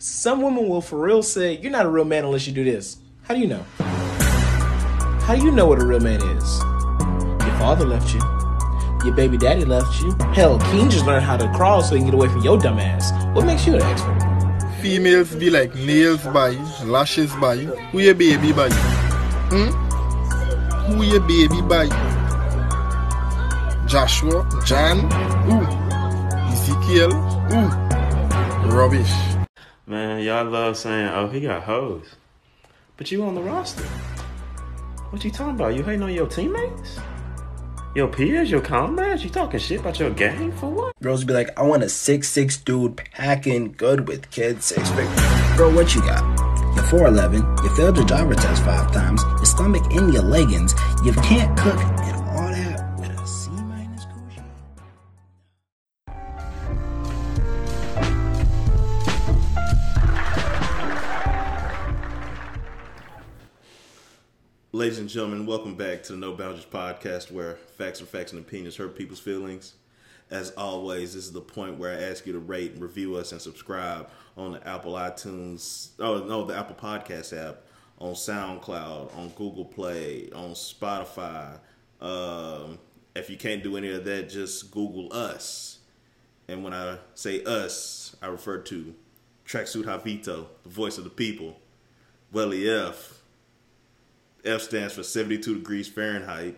Some women will for real say, You're not a real man unless you do this. How do you know? How do you know what a real man is? Your father left you. Your baby daddy left you. Hell, Keen just learned how to crawl so he can get away from your dumb ass. What makes you an expert? Females be like nails by you, lashes by you. Who your baby by you? Hmm? Who your baby by you? Joshua, Jan, ooh. Ezekiel, ooh. Rubbish. Man, y'all love saying, "Oh, he got hoes," but you on the roster. What you talking about? You hating on your teammates, your peers, your comrades? You talking shit about your gang for what? Girls be like, I want a six six dude packing good with kids six feet. Bro, what you got? You're 4'11, you failed your driver test five times, your stomach in your leggings, you can't cook, Ladies and gentlemen, welcome back to the No Boundaries podcast, where facts are facts and opinions hurt people's feelings. As always, this is the point where I ask you to rate and review us and subscribe on the Apple iTunes, oh no, the Apple Podcast app, on SoundCloud, on Google Play, on Spotify. Um, if you can't do any of that, just Google us. And when I say us, I refer to Tracksuit Javito, the voice of the people, Welly F. F stands for 72 degrees Fahrenheit.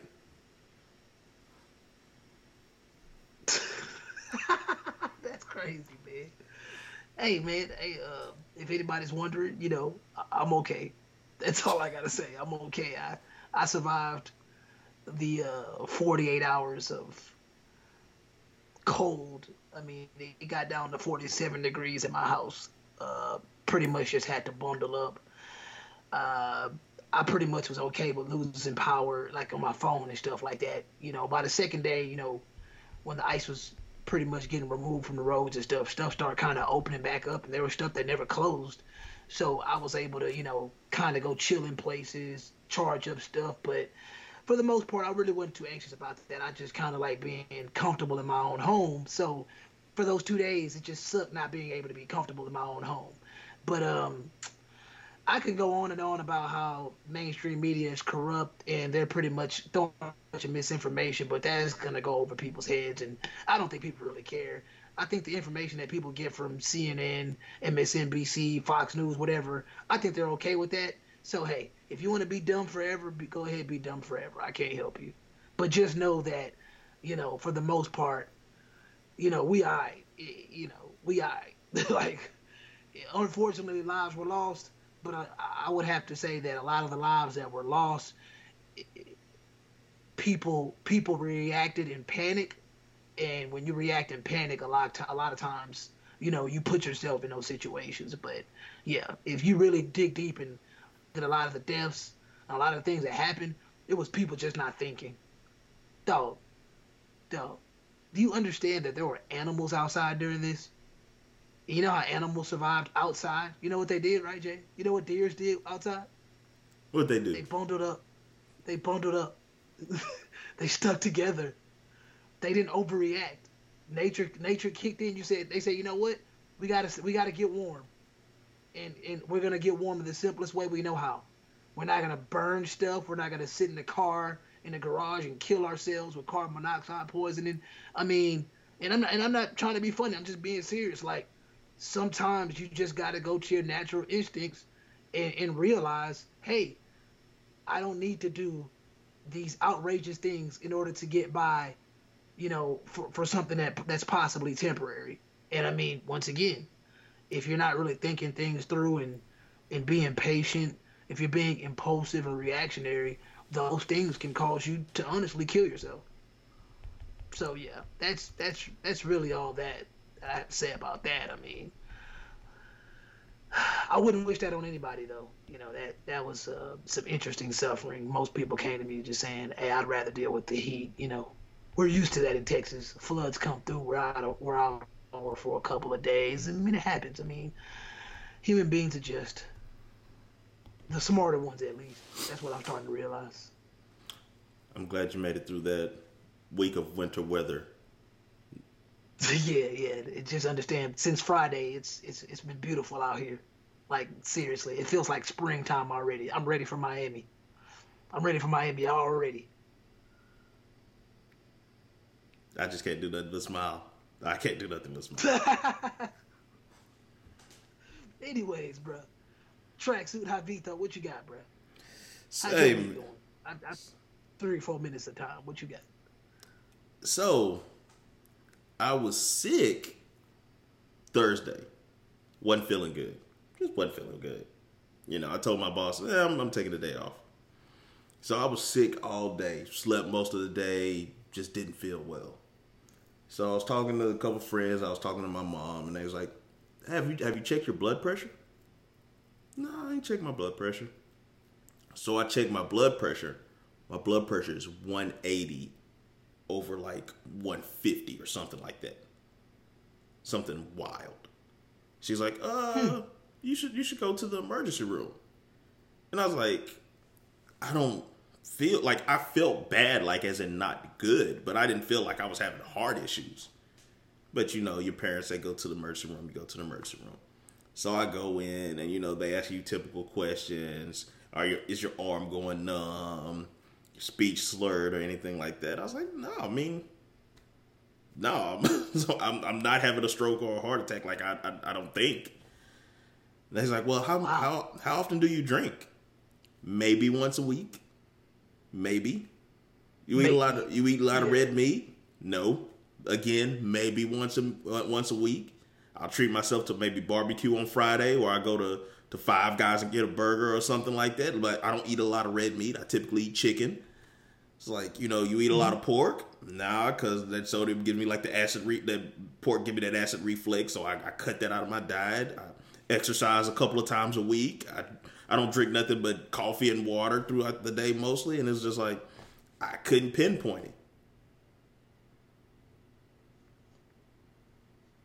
That's crazy, man. Hey, man. Hey, uh, if anybody's wondering, you know, I- I'm okay. That's all I gotta say. I'm okay. I I survived the uh, 48 hours of cold. I mean, it got down to 47 degrees in my house. Uh, pretty much just had to bundle up. I pretty much was okay with losing power, like on my phone and stuff like that. You know, by the second day, you know, when the ice was pretty much getting removed from the roads and stuff, stuff started kind of opening back up, and there was stuff that never closed. So I was able to, you know, kind of go chill in places, charge up stuff. But for the most part, I really wasn't too anxious about that. I just kind of like being comfortable in my own home. So for those two days, it just sucked not being able to be comfortable in my own home. But um, I could go on and on about how mainstream media is corrupt and they're pretty much throwing a bunch of misinformation, but that's gonna go over people's heads, and I don't think people really care. I think the information that people get from CNN, MSNBC, Fox News, whatever, I think they're okay with that. So hey, if you want to be dumb forever, be, go ahead, be dumb forever. I can't help you, but just know that, you know, for the most part, you know, we I, you know, we I like, unfortunately, lives were lost but I, I would have to say that a lot of the lives that were lost, people people reacted in panic, and when you react in panic, a lot a lot of times, you know, you put yourself in those situations. But yeah, if you really dig deep and did a lot of the deaths, a lot of the things that happened, it was people just not thinking. Dog, dog, do you understand that there were animals outside during this? You know how animals survived outside? You know what they did, right, Jay? You know what deers did outside? What they do? They bundled up. They bundled up. they stuck together. They didn't overreact. Nature nature kicked in. You said they said, you know what? We gotta we gotta get warm. And and we're gonna get warm in the simplest way we know how. We're not gonna burn stuff. We're not gonna sit in the car in the garage and kill ourselves with carbon monoxide poisoning. I mean, and I'm not, and I'm not trying to be funny. I'm just being serious. Like sometimes you just got to go to your natural instincts and, and realize, hey, I don't need to do these outrageous things in order to get by, you know, for, for something that that's possibly temporary. And I mean, once again, if you're not really thinking things through and and being patient, if you're being impulsive and reactionary, those things can cause you to honestly kill yourself. So yeah, that's that's that's really all that I have to say about that. I mean, I wouldn't wish that on anybody though. You know that that was uh, some interesting suffering. Most people came to me just saying, "Hey, I'd rather deal with the heat." You know, we're used to that in Texas. Floods come through. We're out of, we're out for a couple of days. I mean, it happens. I mean, human beings are just the smarter ones, at least. That's what I'm starting to realize. I'm glad you made it through that week of winter weather. yeah, yeah. It just understand since Friday, it's it's it's been beautiful out here. Like seriously, it feels like springtime already. I'm ready for Miami. I'm ready for Miami already. I just can't do nothing but smile. I can't do nothing but smile. Anyways, bro, tracksuit Javito, what you got, bro? Same. I, I, three, four minutes of time. What you got? So, I was sick Thursday. wasn't feeling good. Just wasn't feeling good. You know, I told my boss, eh, I'm, I'm taking the day off. So I was sick all day. Slept most of the day. Just didn't feel well. So I was talking to a couple friends. I was talking to my mom, and they was like, "Have you have you checked your blood pressure?" No, I ain't checked my blood pressure. So I checked my blood pressure. My blood pressure is 180 over like 150 or something like that. Something wild. She's like, "Uh, you should you should go to the emergency room." And I was like, I don't feel like I felt bad, like as in not good, but I didn't feel like I was having heart issues. But you know, your parents say go to the emergency room, you go to the emergency room. So I go in, and you know, they ask you typical questions: Are your is your arm going numb? Speech slurred or anything like that? I was like, no, I mean, no, I'm, so I'm, I'm not having a stroke or a heart attack. Like I, I, I don't think. And he's like, well, how how how often do you drink? Maybe once a week. Maybe. You eat a lot of you eat a lot of red meat? No. Again, maybe once a uh, once a week. I'll treat myself to maybe barbecue on Friday, or I go to to Five Guys and get a burger or something like that. But I don't eat a lot of red meat. I typically eat chicken. It's like you know, you eat a lot of mm-hmm. pork. Nah, because that soda gives me like the acid. Re- that pork give me that acid reflex, so I, I cut that out of my diet. I exercise a couple of times a week. I I don't drink nothing but coffee and water throughout the day mostly, and it's just like I couldn't pinpoint it.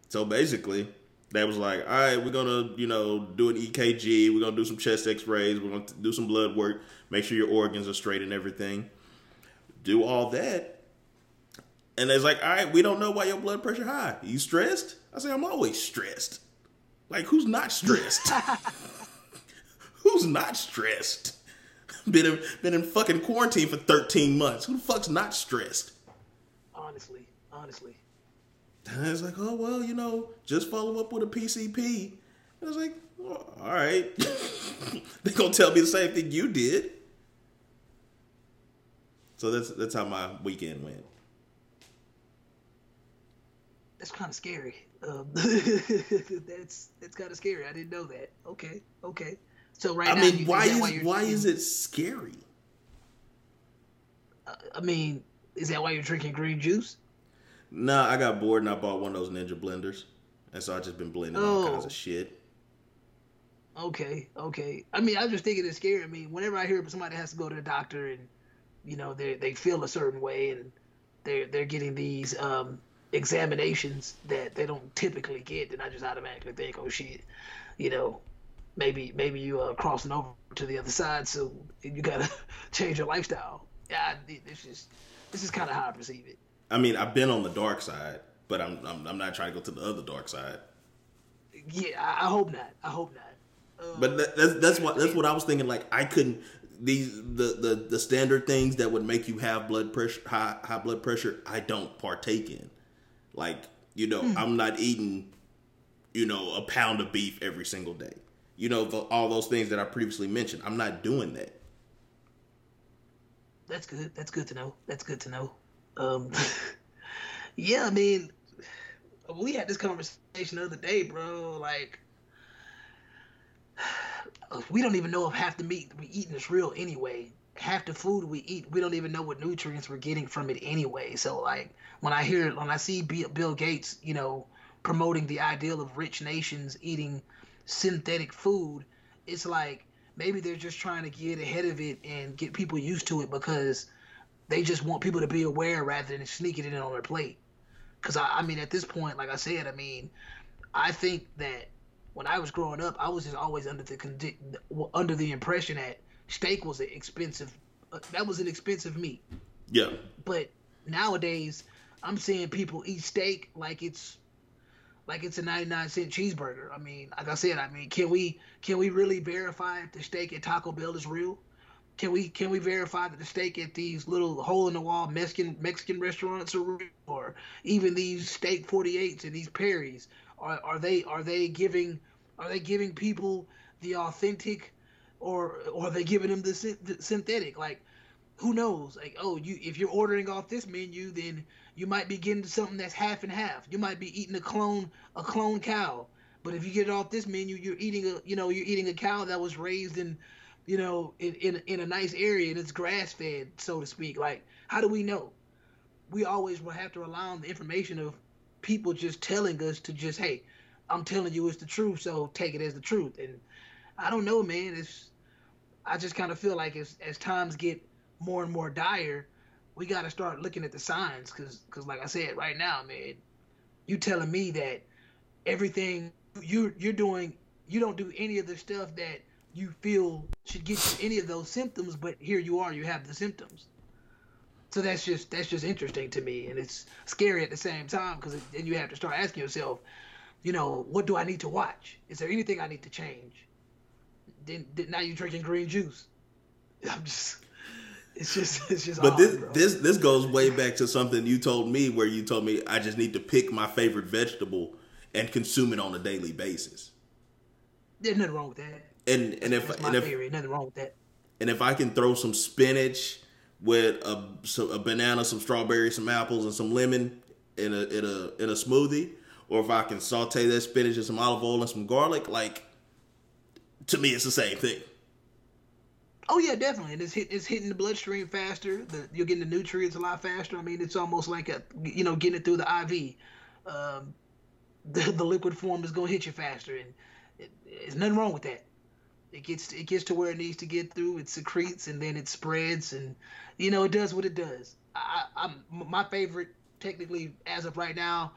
So basically, they was like, all right, we're gonna, you know, do an EKG, we're gonna do some chest X-rays, we're gonna do some blood work, make sure your organs are straight and everything. Do all that, and it's like, all right, we don't know why your blood pressure high. You stressed? I say, I'm always stressed. Like, who's not stressed? who's not stressed? Been in, been in fucking quarantine for 13 months. Who the fuck's not stressed? Honestly, honestly. And it's like, oh well, you know, just follow up with a PCP. And I was like, well, all right, They're gonna tell me the same thing you did. So that's that's how my weekend went. That's kind of scary. Um, that's that's kind of scary. I didn't know that. Okay, okay. So right I now, mean, why is why drinking- is it scary? I mean, is that why you're drinking green juice? Nah, I got bored and I bought one of those Ninja blenders, and so I just been blending all kinds Oh. of shit. Okay, okay. I mean, I was just thinking it's scary. I mean, whenever I hear somebody has to go to the doctor and you know they they feel a certain way and they're they're getting these um, examinations that they don't typically get, then I just automatically think, oh shit, you know, maybe maybe you are crossing over to the other side, so you gotta change your lifestyle. Yeah, this is this is kind of how I perceive it. I mean, I've been on the dark side, but I'm I'm, I'm not trying to go to the other dark side. Yeah, I, I hope not. I hope not. Uh, But that, that's that's what that's what I was thinking. Like I couldn't these the, the the standard things that would make you have blood pressure high high blood pressure. I don't partake in. Like you know, I'm not eating you know a pound of beef every single day. You know the, all those things that I previously mentioned. I'm not doing that. That's good. That's good to know. That's good to know. Um, yeah, I mean, we had this conversation the other day, bro. Like, we don't even know if half the meat we eating is real anyway. Half the food we eat, we don't even know what nutrients we're getting from it anyway. So, like, when I hear, when I see Bill Gates, you know, promoting the ideal of rich nations eating synthetic food, it's like maybe they're just trying to get ahead of it and get people used to it because they just want people to be aware rather than sneaking it in on their plate. Because I, I mean, at this point, like I said, I mean, I think that when I was growing up, I was just always under the under the impression that steak was an expensive, uh, that was an expensive meat. Yeah, But nowadays, I'm seeing people eat steak like it's like it's a 99 cent cheeseburger. I mean, like I said, I mean, can we can we really verify if the steak at Taco Bell is real? Can we can we verify that the steak at these little hole in the wall Mexican Mexican restaurants are real, or even these steak 48s and these Perry's are are they are they giving are they giving people the authentic or or are they giving them the, the synthetic? Like who knows? Like oh you if you're ordering off this menu then you might be getting something that's half and half. You might be eating a clone a clone cow. But if you get it off this menu you're eating a you know you're eating a cow that was raised in you know in in, in a nice area and it's grass fed so to speak. Like how do we know? We always will have to rely on the information of people just telling us to just hey i'm telling you it's the truth so take it as the truth. And i don't know man it's i just kind of feel like as as times get more and more dire we got to start looking at the signs because because like i said right now man you telling me that everything you're you're doing you don't do any of the stuff that you feel should get you any of those symptoms but here you are you have the symptoms so that's just that's just interesting to me and it's scary at the same time because then you have to start asking yourself you know what do i need to watch? Is there anything i need to change? Then, then now you're drinking green juice. I'm just it's just it's just But odd, this bro. this this goes way back to something you told me where you told me I just need to pick my favorite vegetable and consume it on a daily basis. there's nothing wrong with that. And and if that's my and if theory. Nothing wrong with that. and if I can throw some spinach with a, so- a banana, some strawberries, some apples, and some lemon in a in a in a smoothie, or if I can saute that spinach and some olive oil and some garlic, like to me, it's the same thing. Oh yeah, definitely. And it's hit, it's hitting the bloodstream faster. The, you're getting the nutrients a lot faster. I mean, it's almost like a you know getting it through the IV. Um, the, the liquid form is to hit you faster, and it, there's nothing wrong with that. It gets it gets to where it needs to get through. It secretes and then it spreads, and you know it does what it does. I, I'm my favorite technically as of right now.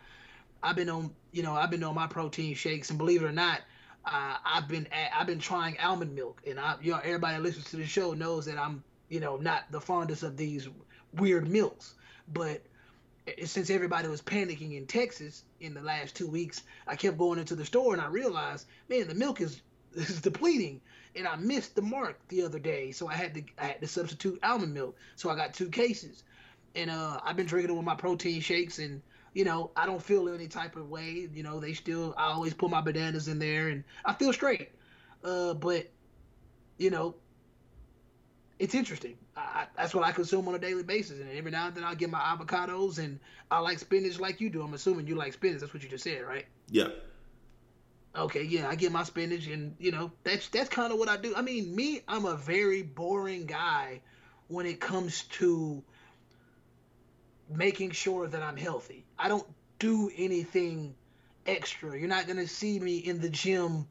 I've been on you know I've been on my protein shakes, and believe it or not, uh, I've been at, I've been trying almond milk, and I you know everybody that listens to the show knows that I'm you know not the fondest of these weird milks, but since everybody was panicking in Texas in the last two weeks, I kept going into the store and I realized, man, the milk is is depleting, and I missed the mark the other day, so I had to I had to substitute almond milk, so I got two cases, and uh, I've been drinking it with my protein shakes and you know, I don't feel any type of way. You know, they still, I always put my bananas in there and I feel straight. Uh, but, you know, it's interesting. I, that's what I consume on a daily basis. And every now and then I'll get my avocados and I like spinach like you do. I'm assuming you like spinach. That's what you just said, right? Yeah. Okay, yeah, I get my spinach, and you know that's that's kind of what I do. I mean, me, I'm a very boring guy when it comes to making sure that I'm healthy. I don't do anything extra. You're not gonna see me in the gym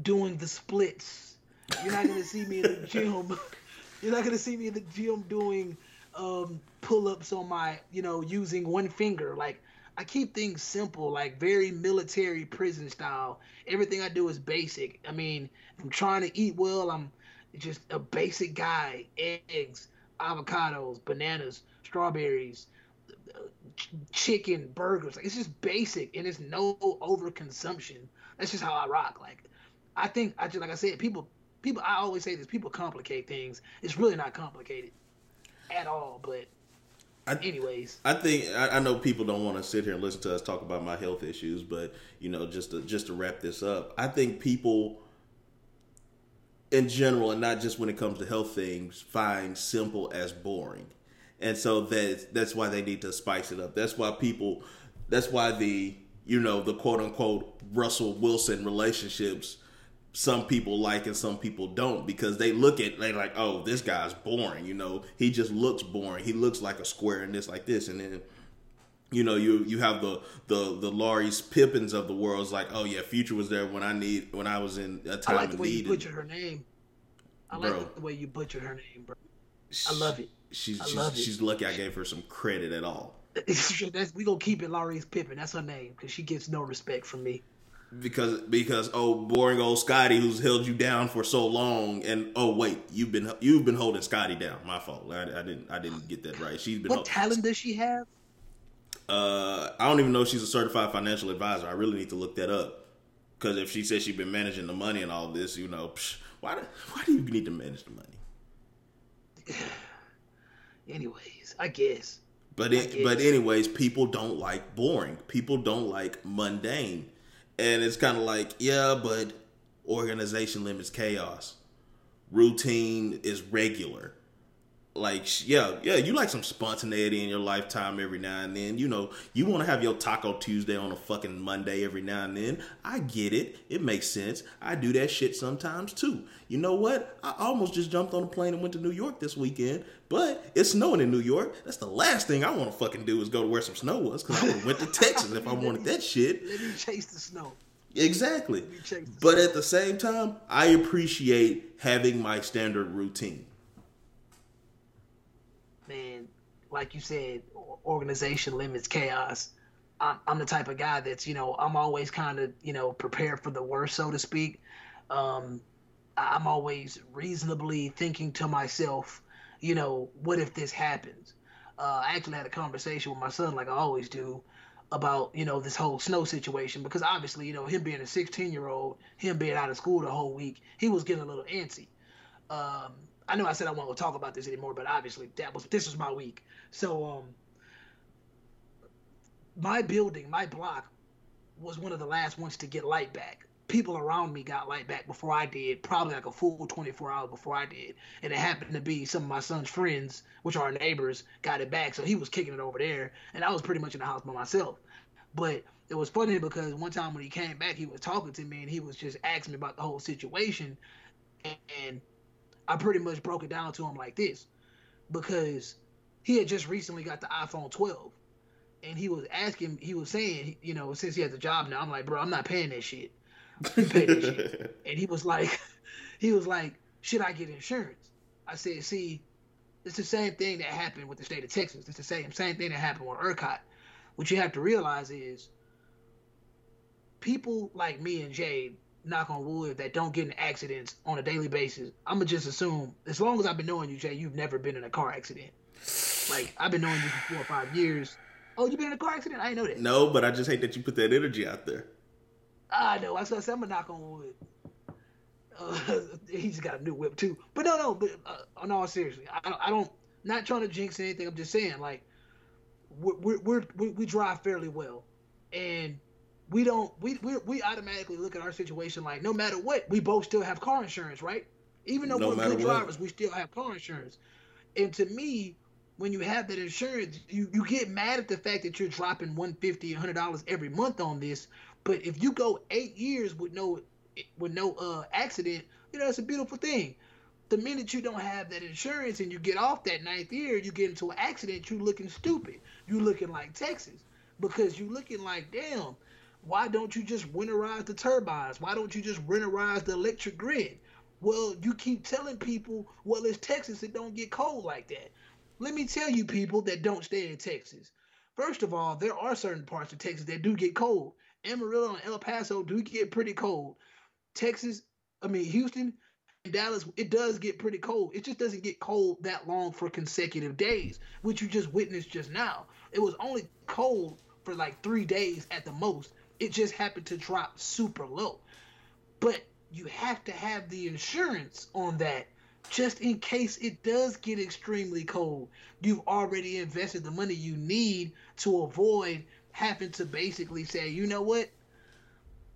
doing the splits. You're not gonna see me in the gym. You're not gonna see me in the gym doing um, pull-ups on my, you know, using one finger. Like I keep things simple, like very military prison style. Everything I do is basic. I mean, I'm trying to eat well, I'm just a basic guy. Eggs, avocados, bananas, strawberries, ch- chicken, burgers. Like, it's just basic, and it's no overconsumption. That's just how I rock. Like, I think I just like I said, people, people. I always say this: people complicate things. It's really not complicated at all. But, I- anyways, I think I, I know people don't want to sit here and listen to us talk about my health issues, but you know, just to just to wrap this up, I think people in general, and not just when it comes to health things, find simple as boring, and so that that's why they need to spice it up. That's why people, that's why the you know the quote unquote Russell Wilson relationships some people like and some people don't because they look at they like oh this guy's boring you know he just looks boring he looks like a square and this like this and then you know you you have the the the Laurie's Pippins of the world it's like oh yeah future was there when I need when I was in a time I like the way you butchered her name. I Bro. like the way you butchered her name, bro. I love it. she's I she's, love it. she's lucky I gave her some credit at all That's, we gonna keep it Laurie's Pippin. That's her name because she gets no respect from me. Because because oh boring old Scottie who's held you down for so long and oh wait you've been you've been holding Scottie down my fault I, I didn't I didn't get that right she's been What talent does she have? Uh, I don't even know if she's a certified financial advisor. I really need to look that up because if she says she's been managing the money and all this, you know, psh, why do, why do you need to manage the money? Anyways, I guess. But it, but anyways, people don't like boring. People don't like mundane, and it's kind of like yeah, but organization limits chaos. Routine is regular like yeah yeah you like some spontaneity in your lifetime every now and then. You know you want to have your taco tuesday on a fucking monday every now and then. I get it. It makes sense. I do that shit sometimes too. You know what? I almost just jumped on a plane and went to new york this weekend but it's snowing in new york. That's the last thing i want to fucking do is go to where some snow was because i would have went to texas if i wanted that shit. Let me chase the snow. Exactly. But at the same time i appreciate having my standard routine man, like you said, organization limits chaos. I'm, I'm the type of guy that's, you know, I'm always kind of, you know, prepared for the worst, so to speak. Um, I'm always reasonably thinking to myself, you know, what if this happens? Uh, I actually had a conversation with my son, like I always do, about you know this whole snow situation because obviously you know him being a 16 year old, him being out of school the whole week, he was getting a little antsy. Um, I know I said I won't talk about this anymore, but obviously that was this was my week. So um my building, my block was one of the last ones to get light back. People around me got light back before I did, probably like a full 24 hours before I did. And it happened to be some of my son's friends, which are neighbors, got it back. So he was kicking it over there. And I was pretty much in the house by myself. But it was funny because one time when he came back, he was talking to me and he was just asking me about the whole situation. And I pretty much broke it down to him like this because he had just recently got the iPhone 12 and he was asking, he was saying, you know, since he has a job now, I'm like, bro, I'm not paying that shit. Pay that shit. And he was like, he was like, should I get insurance? I said, see, it's the same thing that happened with the state of Texas. It's the same same thing that happened with ERCOT. What you have to realize is people like me and Jade knock on wood, that don't get in accidents on a daily basis, I'm gonna just assume, as long as I've been knowing you, Jay, you've never been in a car accident. Like I've been knowing you for four or five years. Oh, you been in a car accident? I didn't know that. No, but I just hate that you put that energy out there. I know. I said I'm gonna knock on wood. Uh, he's got a new whip too. But no, no. But uh, no, seriously, I, I don't. Not trying to jinx anything. I'm just saying, like, we're, we're, we're we drive fairly well, and we don't we, we we automatically look at our situation like no matter what we both still have car insurance right? Even though no we're good drivers we still have car insurance. And to me when you have that insurance you, you get mad at the fact that you're dropping 150 100 dollars every month on this. But if you go eight years with no with no uh accident you know it's a beautiful thing. The minute you don't have that insurance and you get off that ninth year you get into an accident you're looking stupid. You're looking like texas. Because you're looking like damn why don't you just winterize the turbines? Why don't you just winterize the electric grid? Well, you keep telling people, well, it's Texas, it don't get cold like that. Let me tell you, people that don't stay in Texas. First of all, there are certain parts of Texas that do get cold. Amarillo and El Paso do get pretty cold. Texas, I mean, Houston and Dallas, it does get pretty cold. It just doesn't get cold that long for consecutive days, which you just witnessed just now. It was only cold for like three days at the most it just happened to drop super low. But you have to have the insurance on that just in case it does get extremely cold. You've already invested the money you need to avoid having to basically say, you know what?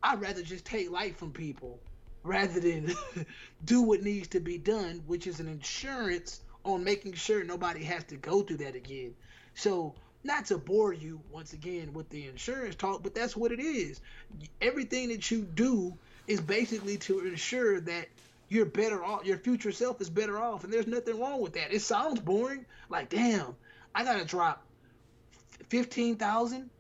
I'd rather just take light from people rather than do what needs to be done, which is an insurance on making sure nobody has to go through that again. So not to bore you once again with the insurance talk, but that's what it is. Everything that you do is basically to ensure that you're better off, your future self is better off, and there's nothing wrong with that. It sounds boring, like damn, I gotta drop fifteen thousand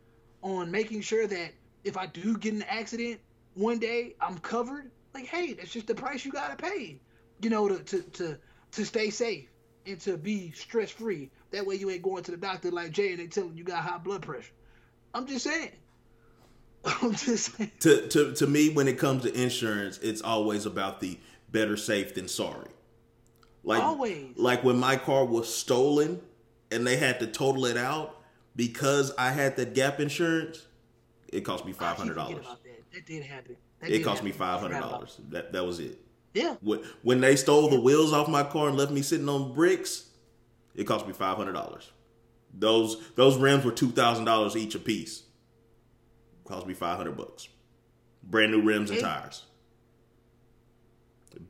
on making sure that if I do get an accident one day, I'm covered. Like, hey, that's just the price you gotta pay, you know, to to to, to stay safe and to be stress free. That way you ain't going to the doctor like Jay and they telling you got high blood pressure. I'm just saying. I'm just saying. To, to, to me, when it comes to insurance, it's always about the better safe than sorry. Like, always. Like when my car was stolen and they had to total it out, because I had that gap insurance, it cost me ah, I five keep hundred forgetting dollars. that. That did happen. That It did cost me happen. five I hundred forgot about dollars. That that was it. it. Yeah. When when they stole the wheels off my car and left me sitting on bricks, it cost me five hundred dollars. Those those rims were two thousand dollars each a piece. Cost me five hundred bucks. Brand new rims and tires.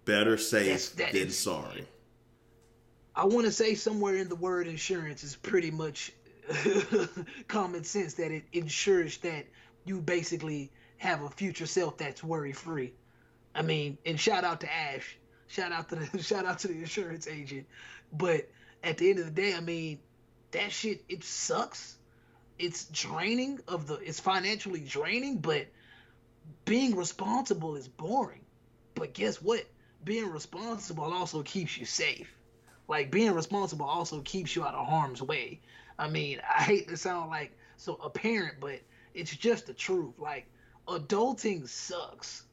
Better safe that than is- sorry. I want to say somewhere in the word insurance is pretty much common sense that it ensures that you basically have a future self that's worry free. I mean, and shout out to Ash, shout out to the shout out to the insurance agent. But at the end of the day, I mean, that shit it sucks. It's draining of the it's financially draining, but being responsible is boring. But guess what? Being responsible also keeps you safe like being responsible also keeps you out of harm's way. I mean, I hate to sound like so apparent, but it's just the truth. Like adulting sucks.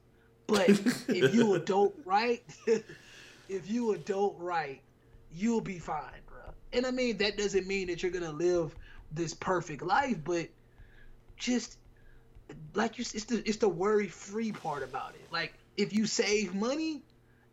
But if you adult right, if you adult right, you'll be fine. And I mean that doesn't mean that you're gonna live this perfect life, but just like you, it's the it's the worry free part about it. Like if you save money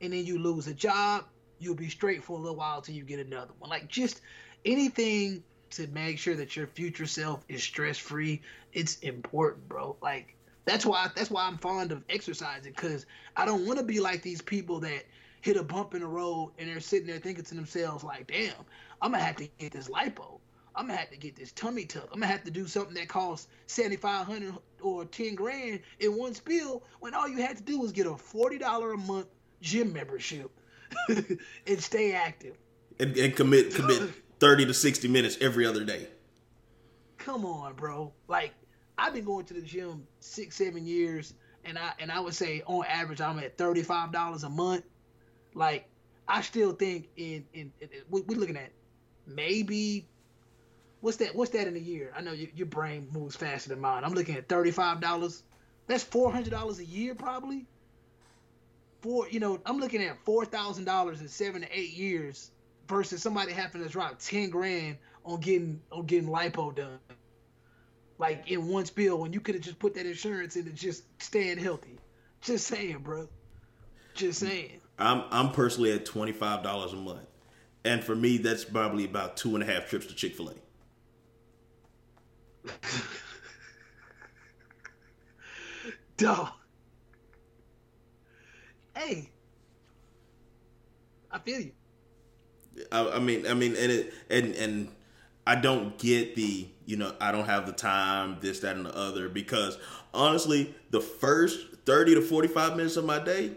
and then you lose a job, you'll be straight for a little while till you get another one. Like just anything to make sure that your future self is stress free. It's important, bro. Like that's why that's why I'm fond of exercising because I don't want to be like these people that hit a bump in the road and they're sitting there thinking to themselves like, "Damn, I'm gonna have to get this lipo. I'm gonna have to get this tummy tuck. I'm gonna have to do something that costs seventy five hundred or ten grand in one spill when all you had to do was get a forty dollar a month gym membership and stay active. And, and commit commit thirty to sixty minutes every other day. Come on, bro. Like I've been going to the gym six, seven years, and I and I would say on average I'm at thirty five dollars a month. Like I still think in in, in we- we're looking at maybe what's that what's that in a year? I know your, your brain moves faster than mine. I'm looking at thirty five dollars. That's four hundred dollars a year probably. For you know, I'm looking at four thousand dollars in seven to eight years versus somebody having to drop ten grand on getting on getting lipo done. Like in one spill when you could have just put that insurance into just staying healthy. Just saying, bro. Just saying. I'm I'm personally at twenty five dollars a month, and for me that's probably about two and a half trips to Chick Fil A. Dog. Hey. I feel you. I, I mean, I mean, and it, and and I don't get the you know I don't have the time this that and the other because honestly, the first thirty to forty five minutes of my day,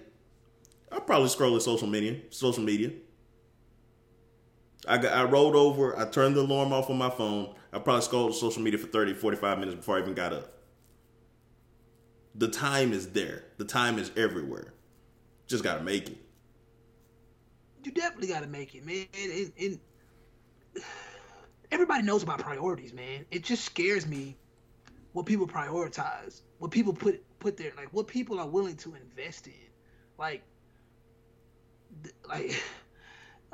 I'm probably scrolling social media. Social media. I got, I rolled over. I turned the alarm off on my phone. I probably scrolled social media for 30, 45 minutes before I even got up. The time is there. The time is everywhere. Just gotta make it. You definitely got to make it, man. And, and everybody knows about priorities, man. It just scares me what people prioritize, what people put put there, like what people are willing to invest in. Like, like,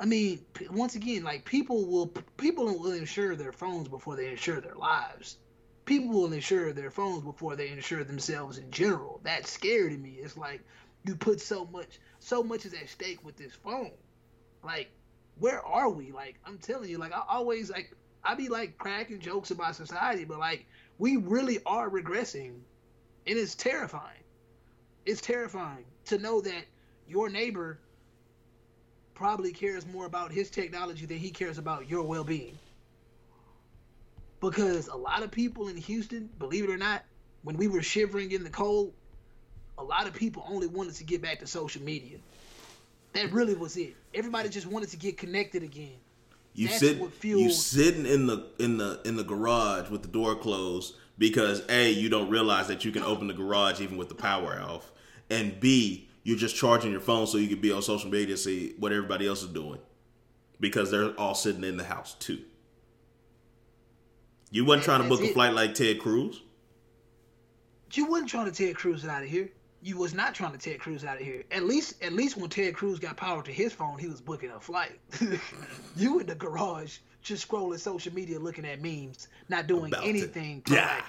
I mean, once again, like people will people will insure their phones before they insure their lives. People will insure their phones before they insure themselves in general. That's scary to me. It's like you put so much, so much is at stake with this phone like where are we like i'm telling you like i always like i be like cracking jokes about society but like we really are regressing and it's terrifying it's terrifying to know that your neighbor probably cares more about his technology than he cares about your well-being because a lot of people in houston believe it or not when we were shivering in the cold a lot of people only wanted to get back to social media that really was it. Everybody just wanted to get connected again. You That's sit you sitting in the in the in the garage with the door closed because A, you don't realize that you can open the garage even with the power off. And B, you're just charging your phone so you can be on social media and see what everybody else is doing. Because they're all sitting in the house too. You wasn't trying to book a flight like Ted Cruz. You wasn't trying to Ted Cruz out of here. you was not trying to Ted Cruz out of here. At least, at least when Ted Cruz got power to his phone, he was booking a flight. you in the garage just scrolling social media, looking at memes, not doing About to anything die.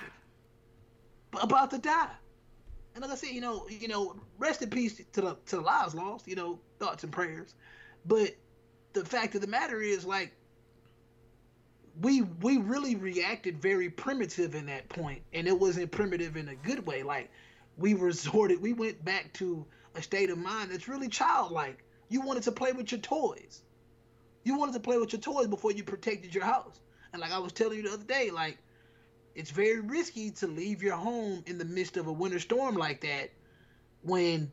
about to die. And like I said, you know, you know, rest in peace to the to the lives lost. You know, thoughts and prayers. But the fact of the matter is, like, we we really reacted very primitive in that point, and it wasn't primitive in a good way. Like, we resorted, we went back to a state of mind that's really childlike. You wanted to play with your toys. You wanted to play with your toys before you protected your house. And like I was telling you the other day, like it's very risky to leave your home in the midst of a winter storm like that when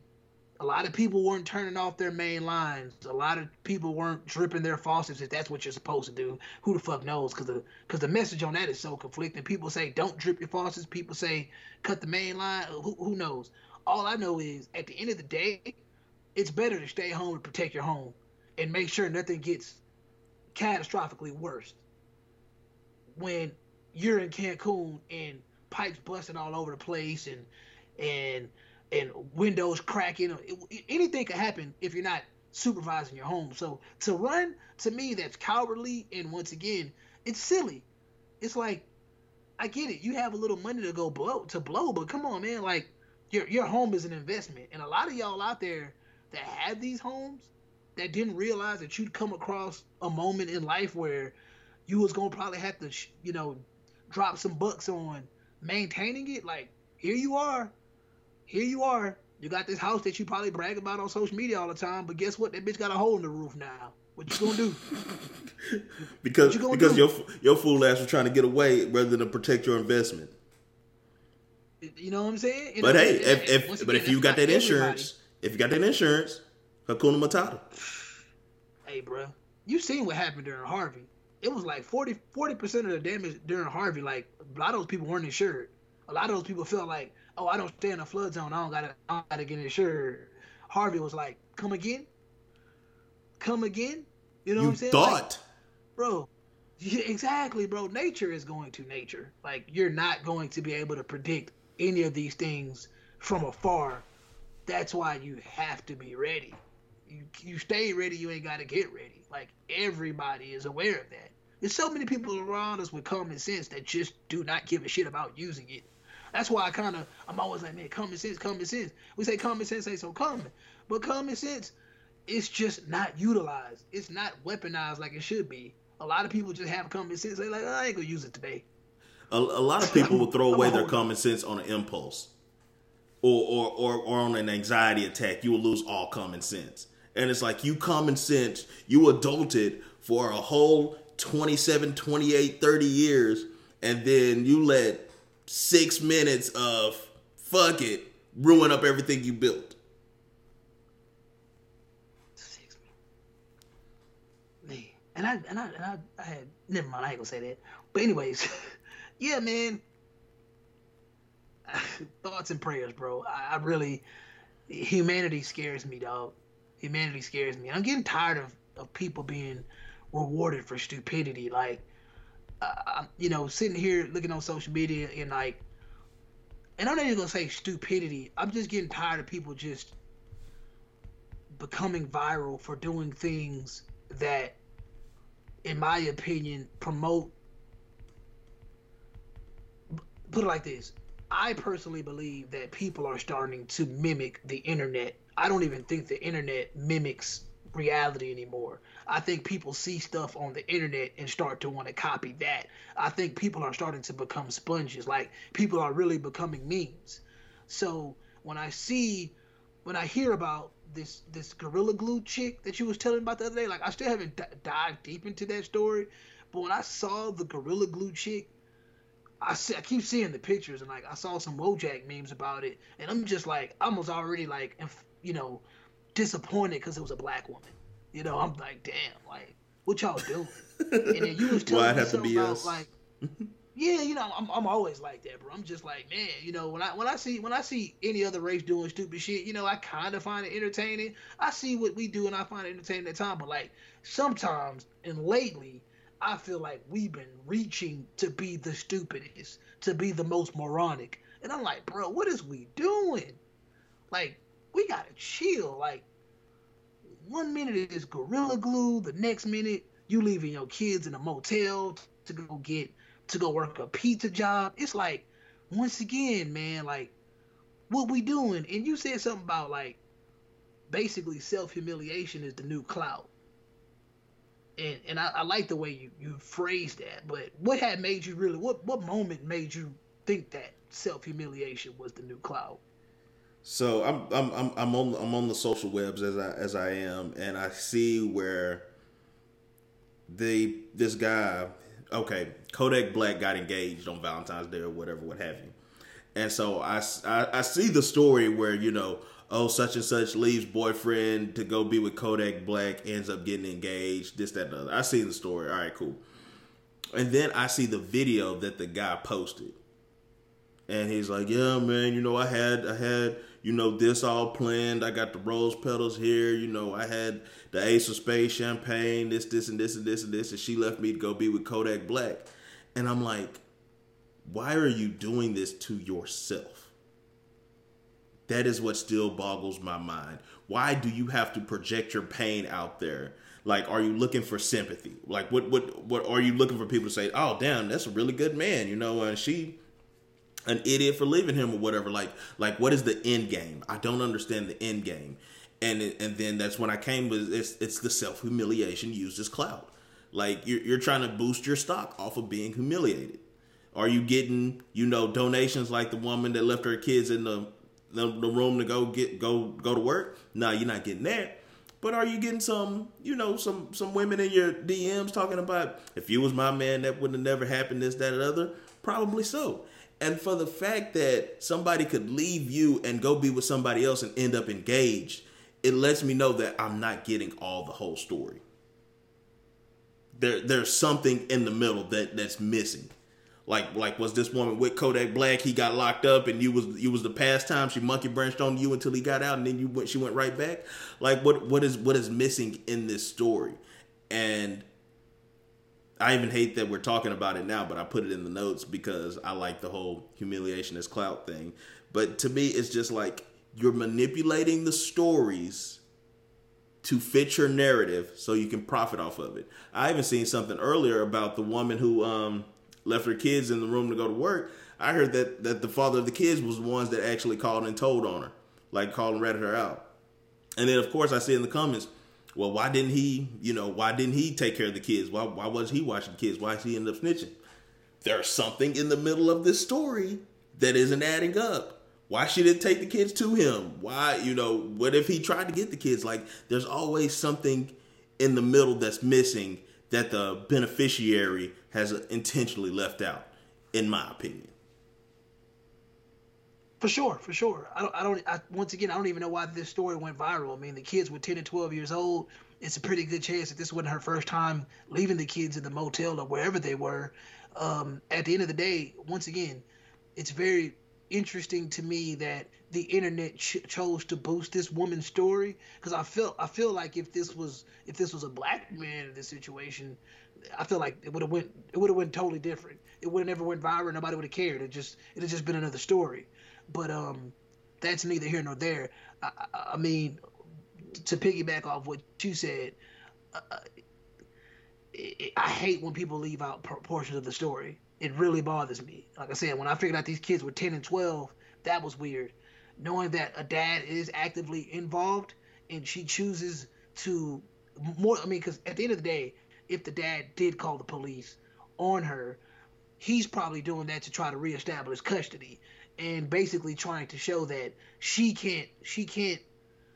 a lot of people weren't turning off their main lines. A lot of people weren't dripping their faucets if that's what you're supposed to do. Who the fuck knows? Because the because the message on that is so conflicting. People say don't drip your faucets. People say cut the main line. Who, who knows? All I know is at the end of the day, it's better to stay home and protect your home and make sure nothing gets catastrophically worse when you're in Cancun and pipes busting all over the place and and and windows cracking. It- anything could happen if you're not supervising your home. So to run to me, that's cowardly. And once again, it's silly. It's like I get it. You have a little money to go blow to blow, but come on, man. Like your your home is an investment, and a lot of y'all out there that have these homes that didn't realize that you'd come across a moment in life where you was gonna probably have to, you know, drop some bucks on maintaining it. Like here you are, here you are. You got this house that you probably brag about on social media all the time, but guess what? That bitch got a hole in the roof now. What you gonna do? Because you gonna because do? your your fool ass was trying to get away rather than protect your investment. You know what I'm saying? And But hey, if, if once but if you got that insurance, if you got that insurance, Hakuna Matata. hey, bro, you seen what happened during Harvey? It was like 40 percent of the damage during Harvey. Like a lot of those people weren't insured. A lot of those people felt like, oh, I don't stay in a flood zone. I don't gotta, I don't gotta get insured. Harvey was like, come again, come again. You know what I'm saying? Like, thought. bro. Yeah, exactly, bro. Nature is going to nature. Like you're not going to be able to predict any of these things from afar. That's why you have to be ready. You you stay ready. You ain't got to get ready. Like everybody is aware of that. There's so many people around us with common sense that just do not give a shit about using it. That's why I kind of I'm always like, man, common sense, common sense. We say common sense ain't so common, but common sense it's just not utilized. It's not weaponized like it should be. A lot of people just have common sense. They like, I ain't gonna use it today. A, a lot of people will throw away their common sense on an impulse, or, or or or on an anxiety attack. You will lose all common sense, and it's like you common sense. You adulted for a whole 27, 28, 30 years, and then you let six minutes of fuck it ruin up everything you built. And I and I and I, I had never mind. I ain't gonna say that. But anyways, yeah, man. Thoughts and prayers, bro. I, I really humanity scares me, dog. Humanity scares me. I'm getting tired of of people being rewarded for stupidity. Like, uh, you know, sitting here looking on social media and like, and I'm not even gonna say stupidity. I'm just getting tired of people just becoming viral for doing things that, in my opinion, promote. Put it like this. I personally believe that people are starting to mimic the internet. I don't even think the internet mimics reality anymore. I think people see stuff on the internet and start to want to copy that. I think people are starting to become sponges. Like people are really becoming memes. So when I see, when I hear about this this gorilla glue chick that you was telling about the other day, like I still haven't d- dived deep into that story, but when I saw the gorilla glue chick, I see, I keep seeing the pictures and like I saw some Wojak memes about it, and I'm just like was already like inf- you know disappointed because it was a black woman. You know, I'm like, damn, like what y'all doing? and then you was telling Why it me something about us? like yeah, you know, I'm, I'm always like that, bro. I'm just like, man, you know, when I when I see when I see any other race doing stupid shit, you know, I kind of find it entertaining. I see what we do and I find it entertaining at time, but like sometimes and lately, I feel like we've been reaching to be the stupidest, to be the most moronic, and I'm like, bro, what is we doing? Like, we gotta chill. Like, one minute it is gorilla glue, the next minute you leaving your kids in a motel to go get to go work a pizza job. It's like, once again, man, like, what we doing? And you said something about like, basically self humiliation is the new clout. And and I, I like the way you you phrased that. But what had made you really? What what moment made you think that self humiliation was the new clout? So I'm I'm I'm I'm on I'm on the social webs as I as I am, and I see where the this guy, okay, Kodak Black got engaged on Valentine's Day or whatever, what have you, and so I I, I see the story where you know oh such and such leaves boyfriend to go be with Kodak Black, ends up getting engaged, this that and other. I see the story. All right, cool. And then I see the video that the guy posted. And he's like, "Yeah, man, you know, I had I had you know, this all planned. I got the rose petals here. You know, I had the Ace of Spades champagne, this, this, and this, and this, and this. And she left me to go be with Kodak Black. And I'm like, why are you doing this to yourself? That is what still boggles my mind. Why do you have to project your pain out there? Like, are you looking for sympathy? Like, what, what, what are you looking for people to say? Oh, damn, that's a really good man, you know? And she an idiot for leaving him or whatever. Like, like what is the end game? I don't understand the end game. And and then that's when I came with it's it's the self humiliation used as clout. Like you're you're trying to boost your stock off of being humiliated. Are you getting you know donations like the woman that left her kids in the the, the room to go get go go to work? No, you're not getting that. But are you getting some, you know, some some women in your DMs talking about if you was my man, that would have never happened, this, that, and other? Probably so. And for the fact that somebody could leave you and go be with somebody else and end up engaged, it lets me know that I'm not getting all the whole story. There, there's something in the middle that that's missing. Like, like was this woman with Kodak Black? He got locked up, and you was you was the pastime. She monkey branched on you until he got out, and then you went. She went right back. Like, what what is what is missing in this story? And I even hate that we're talking about it now, but I put it in the notes because I like the whole humiliation as clout thing. But to me, it's just like you're manipulating the stories to fit your narrative so you can profit off of it. I even seen something earlier about the woman who um, left her kids in the room to go to work. I heard that that the father of the kids was the ones that actually called and told on her, like called and ratted her out. And then of course I see in the comments well, why didn't he, you know, why didn't he take care of the kids? Why, why was he watching the kids? Why did he end up snitching? There's something in the middle of this story that isn't adding up. Why should it take the kids to him? Why, you know, what if he tried to get the kids? Like, there's always something in the middle that's missing that the beneficiary has intentionally left out, in my opinion. For sure, for sure. I don't, I don't, I, once again, I don't even know why this story went viral. I mean, the kids were 10 and 12 years old. It's a pretty good chance that this wasn't her first time leaving the kids in the motel or wherever they were. Um, at the end of the day, once again, it's very interesting to me that the internet ch- chose to boost this woman's story because I feel I feel like if this was if this was a black man in this situation, I feel like it would have went it would have went totally different. It would have never went viral. Nobody would have cared. It just it have just been another story. But um, that's neither here nor there. I, I, mean, to piggyback off what you said, uh, it, I hate when people leave out portions of the story. It really bothers me. Like I said, when I figured out these kids were 10 and 12, that was weird. Knowing that a dad is actively involved and she chooses to more, I mean, because at the end of the day, if the dad did call the police on her, he's probably doing that to try to reestablish custody and basically trying to show that she can't she can't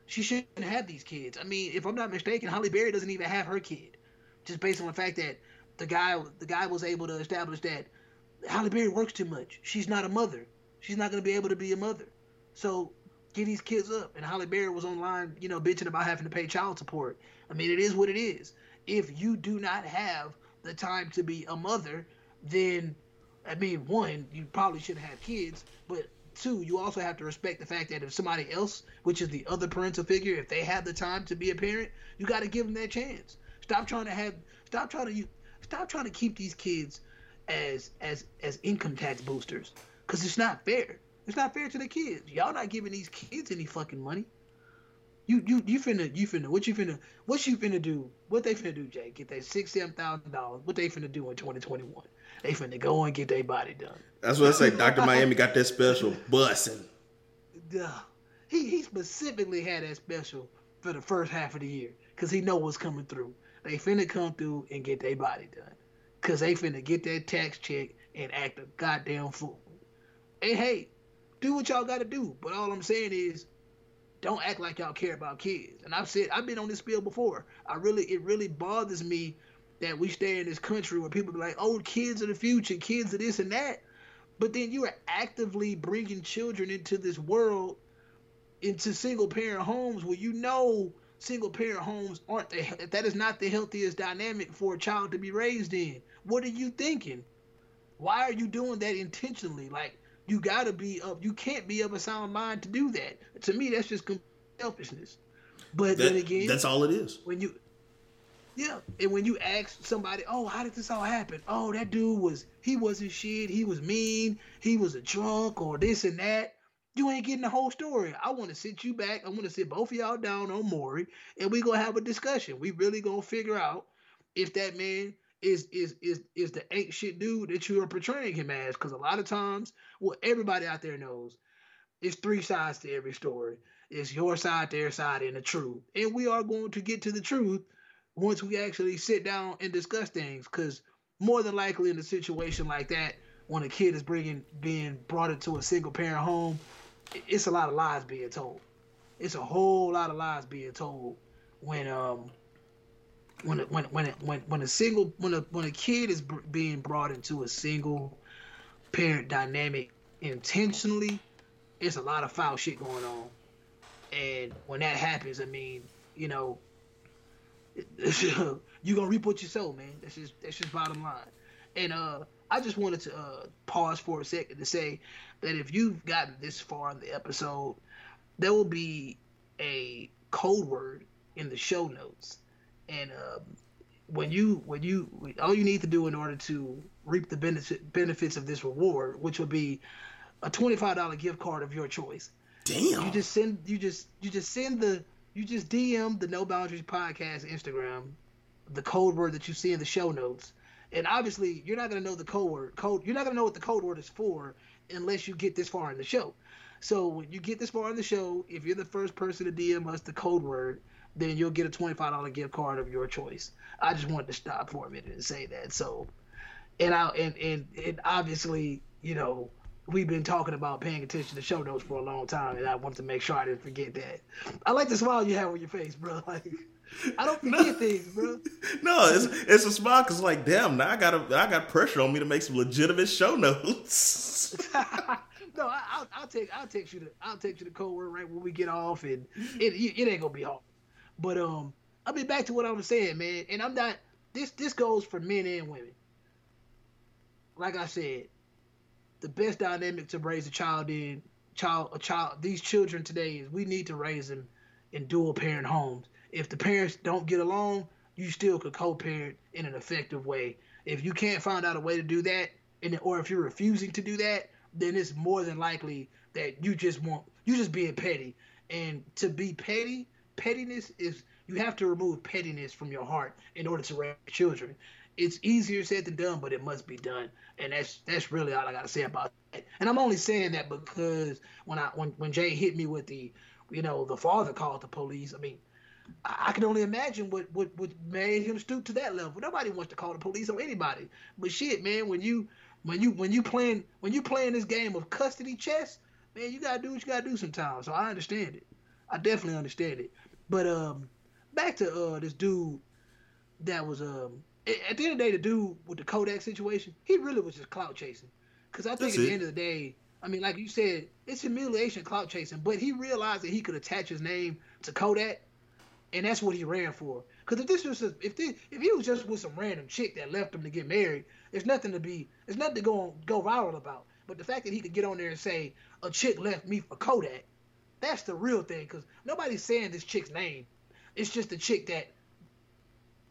she shouldn't have these kids. I mean, if I'm not mistaken, Halle Berry doesn't even have her kid, just based on the fact that the guy the guy was able to establish that Halle Berry works too much. She's not a mother. She's not going to be able to be a mother. So get these kids up. And Halle Berry was online, you know, bitching about having to pay child support. I mean, it is what it is. If you do not have the time to be a mother, then I mean, one, you probably shouldn't have kids, but two, you also have to respect the fact that if somebody else, which is the other parental figure, if they have the time to be a parent, you got to give them that chance. Stop trying to have, stop trying to, you, stop trying to keep these kids as as as income tax boosters, because it's not fair. It's not fair to the kids. Y'all not giving these kids any fucking money. You you you finna you finna what you finna what you finna do? What they finna do, Jay? Get that six seven thousand dollars. What they finna do in twenty twenty one? They finna go and get their body done. That's what I say. Doctor Miami got that special bussing. Duh. He he specifically had that special for the first half of the year because he know what's coming through. They finna come through and get their body done because they finna get that tax check and act a goddamn fool. And hey, do what y'all got to do. But all I'm saying is don't act like y'all care about kids. And I've said I've been on this spiel before. I really it really bothers me that we stay in this country where people be like, "Oh, kids of the future, kids of this and that," but then you are actively bringing children into this world, into single parent homes where you know single parent homes aren't the that is not the healthiest dynamic for a child to be raised in. What are you thinking? Why are you doing that intentionally? Like you gotta be up. You can't be of a sound mind to do that. To me, that's just selfishness. But That- then again, that's all it is. when you yeah and when you ask somebody oh how did this all happen? Oh that dude was he wasn't shit he was mean he was a drunk or this and that. You ain't getting the whole story. I want to sit you back i want to sit both of y'all down on maury and we gonna have a discussion. We really gonna figure out if that man is is is is the ain't shit dude that you are portraying him as because a lot of times what everybody out there knows it's three sides to every story. It's your side their side and the truth. And we are going to get to the truth once we actually sit down and discuss things because more than likely in a situation like that when a kid is bringing being brought into a single parent home it's a lot of lies being told. It's a whole lot of lies being told when um when when when when when a single when a when a kid is being brought into a single parent dynamic intentionally it's a lot of foul shit going on. And when that happens i mean you know you gonna reap what you sow, man. That's just that's just bottom line. And uh, I just wanted to uh, pause for a second to say that if you've gotten this far in the episode, there will be a code word in the show notes, and um, when you when you all you need to do in order to reap the benefit benefits of this reward, which will be a twenty five dollar gift card of your choice. Damn. You just send you just you just send the you just DM the No Boundaries Podcast Instagram, the code word that you see in the show notes. And obviously you're not gonna know the code word code you're not gonna know what the code word is for unless you get this far in the show. So when you get this far in the show, if you're the first person to DM us the code word, then you'll get a twenty five dollar gift card of your choice. I just wanted to stop for a minute and say that. So and I and and, and obviously, you know, we've been talking about paying attention to show notes for a long time, and I wanted to make sure I didn't forget that. I like the smile you have on your face, bro. Like I don't forget things, bro. No, it's it's a smile because like, damn, now I got a, I got pressure on me to make some legitimate show notes. no, I, I'll, I'll take I'll text you the I'll text you the code word right when we get off, and it it, it ain't gonna be hard. But um, I'll be back to what I was saying, man. And I'm not this this goes for men and women. Like I said, the best dynamic to raise a child in child a child these children today is we need to raise them in dual parent homes. If the parents don't get along, you still could co-parent in an effective way. If you can't find out a way to do that, and or if you're refusing to do that, then it's more than likely that you just want you just being petty. And to be petty, pettiness is you have to remove pettiness from your heart in order to raise children. It's easier said than done, but it must be done. And that's that's really all I gotta say about that. And I'm only saying that because when I when, when Jay hit me with the you know, the father called the police, I mean, I I can only imagine what, what what made him stoop to that level. Nobody wants to call the police on anybody. But shit, man, when you when you when you playing when you playing this game of custody chess, man, you gotta do what you gotta do sometimes. So I understand it. I definitely understand it. But um, back to uh this dude that was um at the end of the day, the dude with the Kodak situation, he really was just clout chasing. Cause I think That's at the it. end of the day, I mean, like you said, it's humiliation, clout chasing. But he realized that he could attach his name to Kodak, and that's what he ran for. Because if this was a, if this, if he was just with some random chick that left him to get married, there's nothing to be there's nothing to go on, go viral about. But the fact that he could get on there and say a chick left me for Kodak, that's the real thing. Because nobody's saying this chick's name. It's just the chick that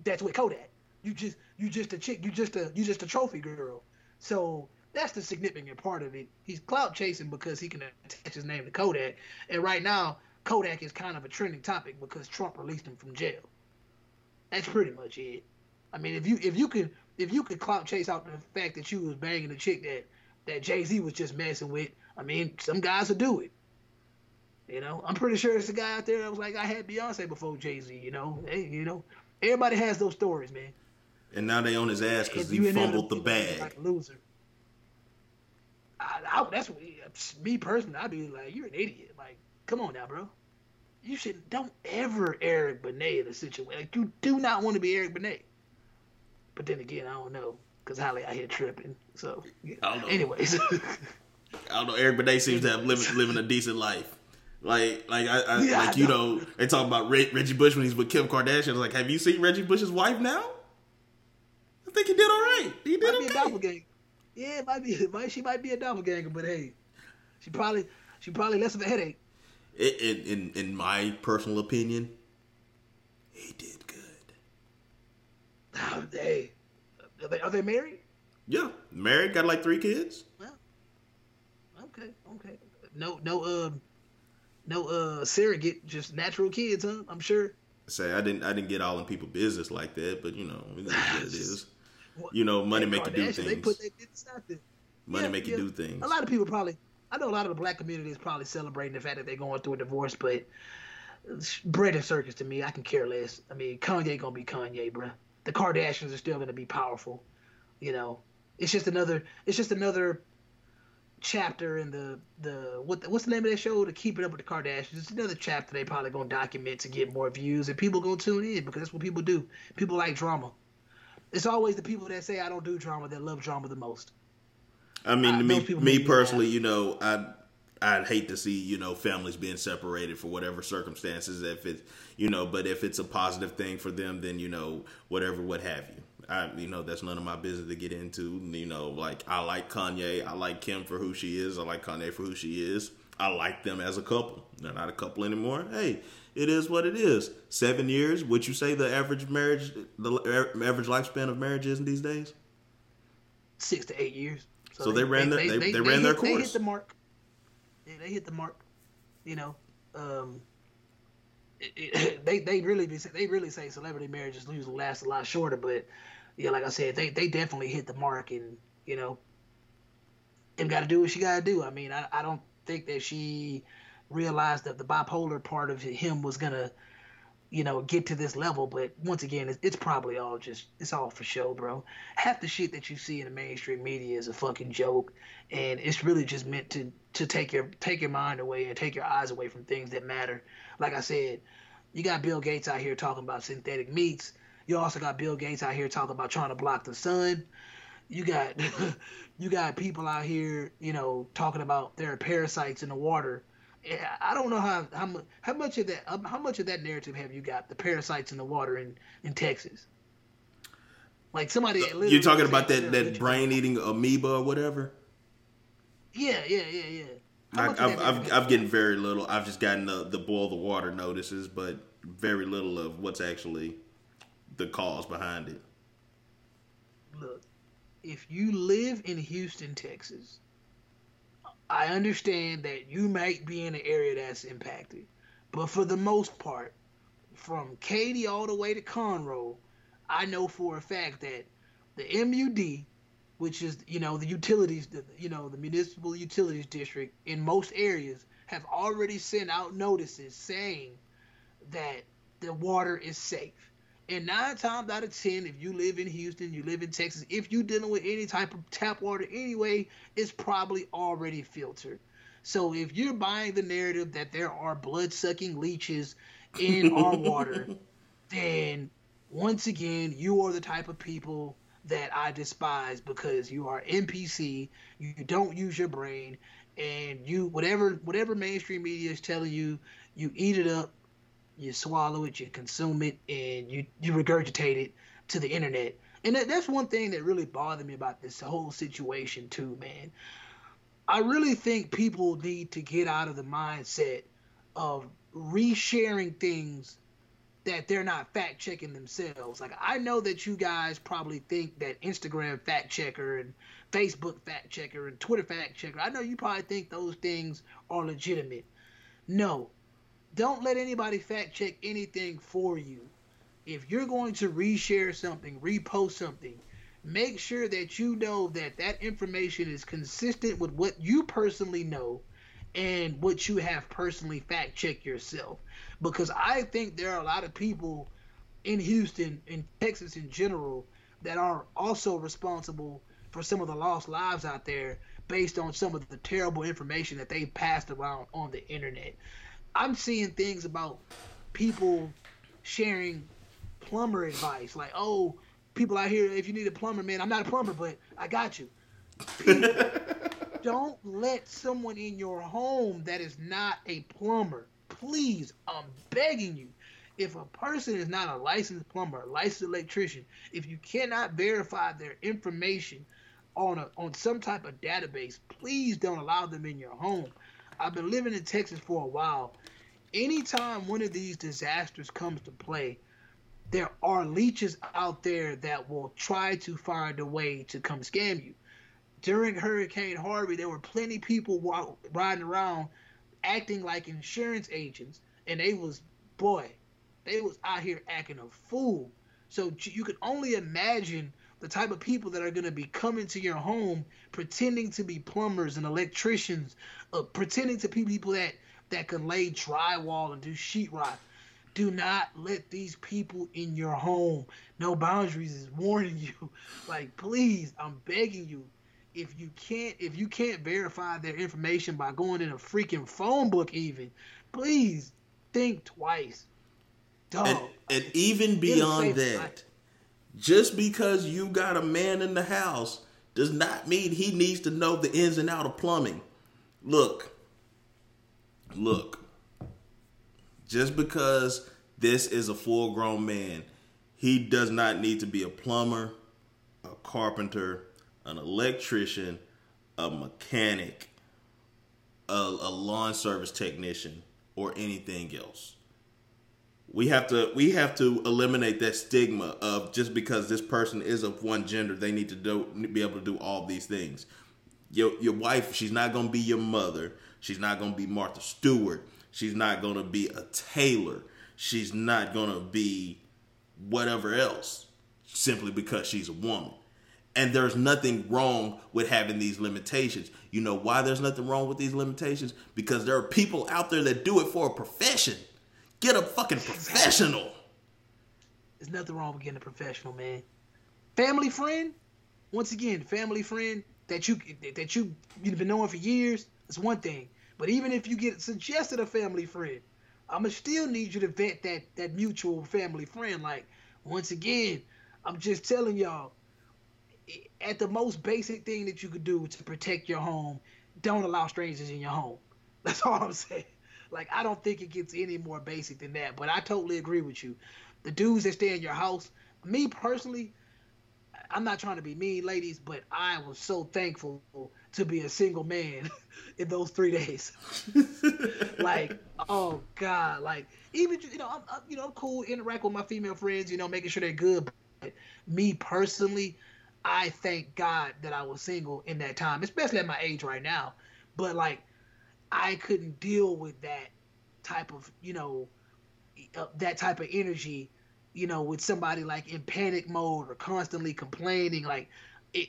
that's with Kodak. You just you just a chick. You just a you just a trophy girl. So That's the significant part of it. He's clout chasing because he can attach his name to Kodak, and right now Kodak is kind of a trending topic because Trump released him from jail. That's pretty much it. I mean, if you if you could if you could clout chase out the fact that you was banging a chick that that Jay Z was just messing with, I mean, some guys will do it. You know, I'm pretty sure there's a guy out there that was like, I had Beyonce before Jay Z. You know, hey, you know, everybody has those stories, man. And now they on his ass because he fumbled the bag. Like loser. I, I, that's what, me personally. I'd be like, you're an idiot. Like, come on now, bro. You should don't ever Eric Benet in a situation like you do not want to be Eric Benet. But then again, I don't know because Halle out here tripping. So. I don't know. anyways, I don't know. Eric Benet seems to have living living a decent life. Like, like I, I Yeah, I like you know. know, they talk about Re- Reggie Bush when he's with Kim Kardashian. Like, have you seen Reggie Bush's wife now? I think he did all right. He did might be a okay. doppelganger. Yeah, it might be. It might, she might be a doppelganger, but hey, she probably she probably less of a headache. In, in in in my personal opinion, he did good. Oh, hey, are they, are they married? Yeah, married, got like three kids. Well, okay, okay. No, no, um, no, uh, surrogate, just natural kids, huh? I'm sure. Say I didn't I didn't get all in people business like that, but you know it is what it is. What- You know, money make you do Kardashian, They things. put their business out there. Money Yeah, make you yeah. do things. A lot of people probably. I know a lot of the black community is probably celebrating the fact that they're going through a divorce, but bread and circus to me. I can care less. I mean, Kanye gonna be Kanye, bruh. The Kardashians are still gonna be powerful. You know, it's just another. It's just another chapter in the the what the, what's the name of that show? To keep it up with the Kardashians. It's another chapter they probably gonna document to get more views, and people gonna tune in because that's what people do. People like drama. It's always the people that say I don't do drama that love drama the most. I mean, Uh, me, me personally, you know, I I'd hate to see you know families being separated for whatever circumstances. If it's you know, but if it's a positive thing for them, then you know whatever, what have you. I you know that's none of my business to get into. You know, like I like Kanye, I like Kim for who she is, I like Kanye for who she is. I like them as a couple. They're not a couple anymore. Hey, it is what it is. Seven years. Would you say the average marriage, the average lifespan of marriage is in these days? six to eight years. So they ran their- they- they ran their hit, They course. hit the mark. Yeah, they hit the mark. You know, um, it, it, they they really be they really say celebrity marriages usually last a lot shorter, but yeah, like I said, they they definitely hit the mark, and you know, Kim got to do what she got to do. I mean, I I don't think that she realized that the bipolar part of him was gonna you know, get to this level. But once again, it's, it's probably all just it's all for show, bro. Half the shit that you see in the mainstream media is a fucking joke, and it's really just meant to to take your take your mind away and take your eyes away from things that matter. Like I said, you got Bill Gates out here talking about synthetic meats. You also got Bill Gates out here talking about trying to block the sun. You got you got people out here, you know, talking about there are parasites in the water. I don't know how how much how much of that um, how much of that narrative have you got? The parasites in the water in in Texas. Like somebody. You're talking about that that brain eating amoeba or whatever. Yeah, yeah, yeah, yeah. I, of I've, that I've, narrative- I've getting very little. I've just gotten the, the boil the water notices, but very little of what's actually the cause behind it. look, if you live in Houston, Texas, I understand that you might be in an area that's impacted, but for the most part, from Katy all the way to Conroe, I know for a fact that the MUD, which is you know the utilities, the, you know the municipal utilities district in most areas, have already sent out notices saying that the water is safe. And nine times out of ten, if you live in Houston, you live in Texas, if you're dealing with any type of tap water anyway, it's probably already filtered. So if you're buying the narrative that there are blood sucking leeches in our water, then once again, you are the type of people that I despise because you are NPC, you don't use your brain, and you whatever whatever mainstream media is telling you, you eat it up, you swallow it, you consume it, and you you regurgitate it to the internet. And that, that's one thing that really bothered me about this whole situation too, man. I really think people need to get out of the mindset of resharing things that they're not fact checking themselves. Like I know that you guys probably think that Instagram fact checker and Facebook fact checker and Twitter fact checker. I know you probably think those things are legitimate. No. Don't let anybody fact check anything for you. If you're going to reshare something, repost something, make sure that you know that that information is consistent with what you personally know and what you have personally fact checked yourself. Because I think there are a lot of people in Houston, in Texas in general, that are also responsible for some of the lost lives out there based on some of the terrible information that they passed around on the internet. I'm seeing things about people sharing plumber advice, like, oh, people out here, if you need a plumber, man, I'm not a plumber, but I got you. don't let someone in your home that is not a plumber, please, I'm begging you. If a person is not a licensed plumber, a licensed electrician, if you cannot verify their information on a on some type of database, please don't allow them in your home. I've been living in Texas for a while. Anytime one of these disasters comes to play, there are leeches out there that will try to find a way to come scam you during Hurricane Harvey, there were plenty people riding around acting like insurance agents, and they was boy, they was out here acting a fool. So you can only imagine the type of people that are going to be coming to your home pretending to be plumbers and electricians, uh, pretending to be people that that can lay drywall and do sheetrock. Do not let these people in your home. No boundaries is warning you. Like, please, I'm begging you if you can't if you can't verify their information by going in a freaking phone book even please think twice Dog. And, and even beyond that just because you got a man in the house does not mean he needs to know the ins and out of plumbing look look just because this is a full grown man he does not need to be a plumber a carpenter an electrician, a mechanic, a, a lawn service technician, or anything else. We have to we have to eliminate that stigma of just because this person is of one gender, they need to do be able to do all these things. Your your wife, she's not gonna be your mother. She's not gonna be Martha Stewart. She's not gonna be a tailor. She's not gonna be whatever else simply because she's a woman. And there's nothing wrong with having these limitations. You know why there's nothing wrong with these limitations? Because there are people out there that do it for a profession. Get a fucking professional. There's nothing wrong with getting a professional, man. Family friend, once again, family friend that you that you you've been knowing for years, is one thing. But even if you get suggested a family friend, I'ma still need you to vet that that mutual family friend. Like, once again, I'm just telling y'all, at the most basic thing that you could do to protect your home, don't allow strangers in your home. That's all I'm saying. Like I don't think it gets any more basic than that. But I totally agree with you. The dudes that stay in your house, me personally, I'm not trying to be mean, ladies, but I was so thankful to be a single man in those three days. like, oh God, like even you know, I'm, I'm, you know I'm cool, interact with my female friends, you know, making sure they're good. But me personally, I thank God that I was single in that time, especially at my age right now. But like, I couldn't deal with that type of, you know, uh, that type of energy, you know, with somebody like in panic mode or constantly complaining. Like, it,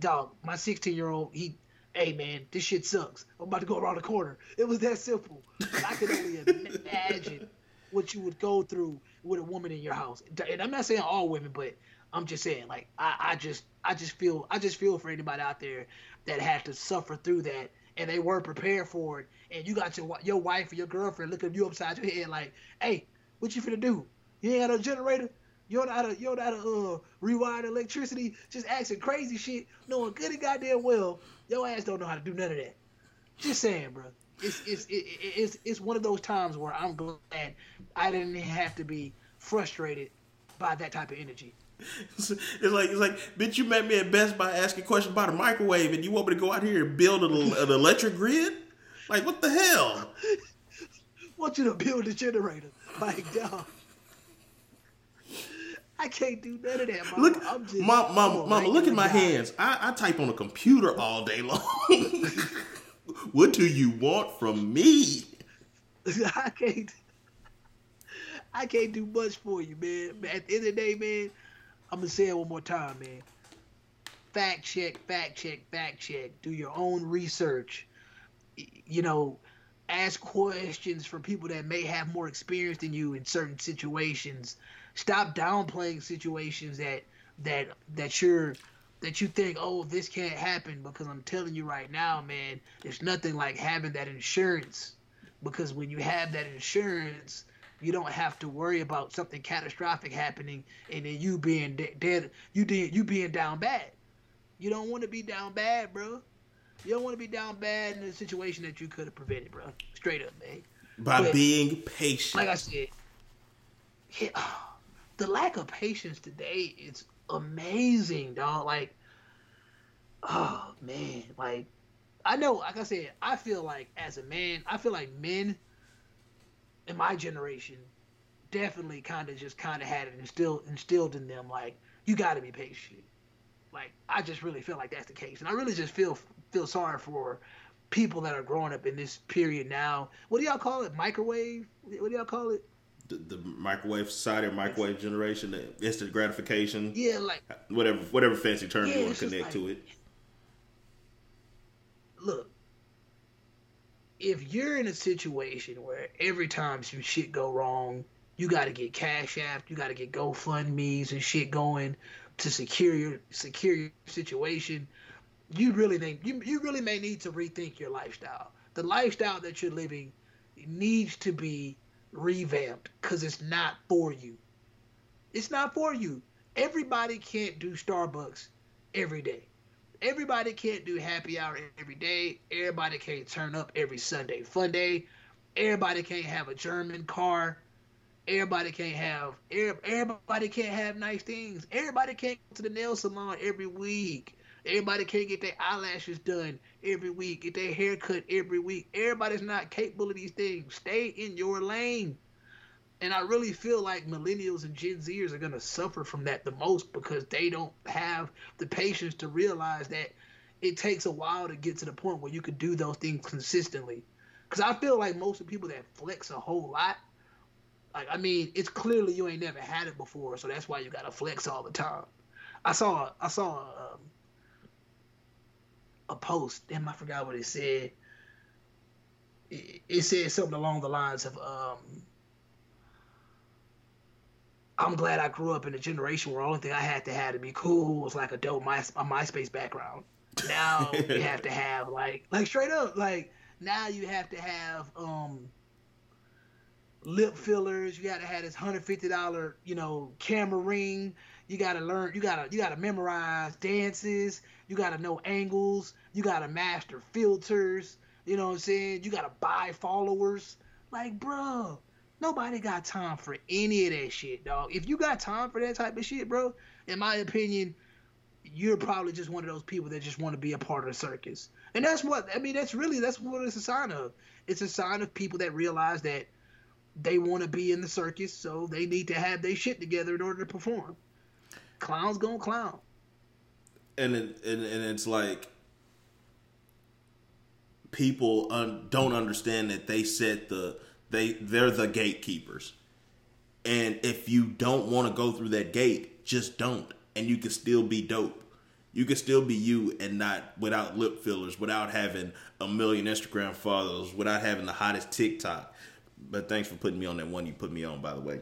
dog, my 16 year old, he, hey man, this shit sucks. I'm about to go around the corner. It was that simple. I could only imagine what you would go through with a woman in your house. And I'm not saying all women, but I'm just saying, like, I, I just, I just feel, I just feel for anybody out there that had to suffer through that and they weren't prepared for it. And you got your your wife or your girlfriend looking at you upside your head, like, hey, what you finna do? You ain't got a generator. Know how to, know how to uh, rewire electricity. Just asking crazy shit, knowing good and goddamn well your ass don't know how to do none of that. Just saying, bro. It's it's it, it's it's one of those times where I'm glad I didn't have to be frustrated by that type of energy. It's, like it's like, bitch, you met me at Best Buy asking questions about a microwave, and you want me to go out here and build an, an electric grid? Like, what the hell? want you to build a generator, like, dog. Can't do none of that. Mama. Look, I'm just, mama, mama, mama look at my hands. I, I type on a computer all day long. what do you want from me? I can't. I can't do much for you, man. At the end of the day, man, I'm gonna say it one more time, man. Fact check, fact check, fact check. Do your own research. You know, ask questions from people that may have more experience than you in certain situations. Stop downplaying situations that that that you're that you think, oh, this can't happen because I'm telling you right now, man, there's nothing like having that insurance because when you have that insurance, you don't have to worry about something catastrophic happening and then you being de- dead, you de- you being down bad. You don't want to be down bad, bro. You don't want to be down bad in a situation that you could have prevented, bro. Straight up, man. By But- being patient. Like I said, yeah, the lack of patience today is amazing, dog. Like, oh man, like I know, like I said, I feel like as a man, I feel like men in my generation definitely kind of just kind of had it instilled instilled in them, like you got to be patient. Like I just really feel like that's the case, and I really just feel feel sorry for people that are growing up in this period now. What do y'all call it? Microwave? What do y'all call it? The, the microwave society or microwave generation, the instant gratification, Yeah, like whatever whatever fancy term Yeah, you want to connect like- to it. look, if you're in a situation where every time some shit go wrong, you got to get Cash App, you got to get GoFundMe's and shit going to secure your secure your situation, you really think you you really may need to rethink your lifestyle. The lifestyle that you're living needs to be revamped because it's not for you. It's not for you. Everybody can't do Starbucks every day. Everybody can't do happy hour every day. Everybody can't turn up every Sunday fun day. Everybody can't have a German car. Everybody can't have everybody can't have nice things. Everybody can't go to the nail salon every week. Everybody can't get their eyelashes done every week, get their hair cut every week. Everybody's not capable of these things. Stay in your lane. And I really feel like millennials and Gen Zers are going to suffer from that the most because they don't have the patience to realize that it takes a while to get to the point where you could do those things consistently. Because I feel like most of the people that flex a whole lot, like, I mean, it's clearly you ain't never had it before, so that's why you got to flex all the time. I saw, I saw um, a post, damn, I forgot what it said. It, it said something along the lines of, um, I'm glad I grew up in a generation where the only thing I had to have to be cool was like a dope My, a MySpace background. Now you have to have like like straight up like now you have to have um lip fillers. You got to have this hundred fifty dollar you know camera ring. You got to learn. You got to you got to memorize dances. You got to know angles. You got to master filters. You know what I'm saying? You got to buy followers. Like, bro, nobody got time for any of that shit, dog. If you got time for that type of shit, bro, in my opinion, you're probably just one of those people that just want to be a part of the circus. And that's what I mean. That's really that's what it's a sign of. It's a sign of people that realize that they want to be in the circus, so they need to have their shit together in order to perform. Clowns gonna clown. and it, and and it's like people un, don't understand that they set the they they're the gatekeepers, and if you don't want to go through that gate, just don't, and you can still be dope. You can still be you and not without lip fillers, without having a million Instagram followers, without having the hottest TikTok. But thanks for putting me on that one you put me on, by the way.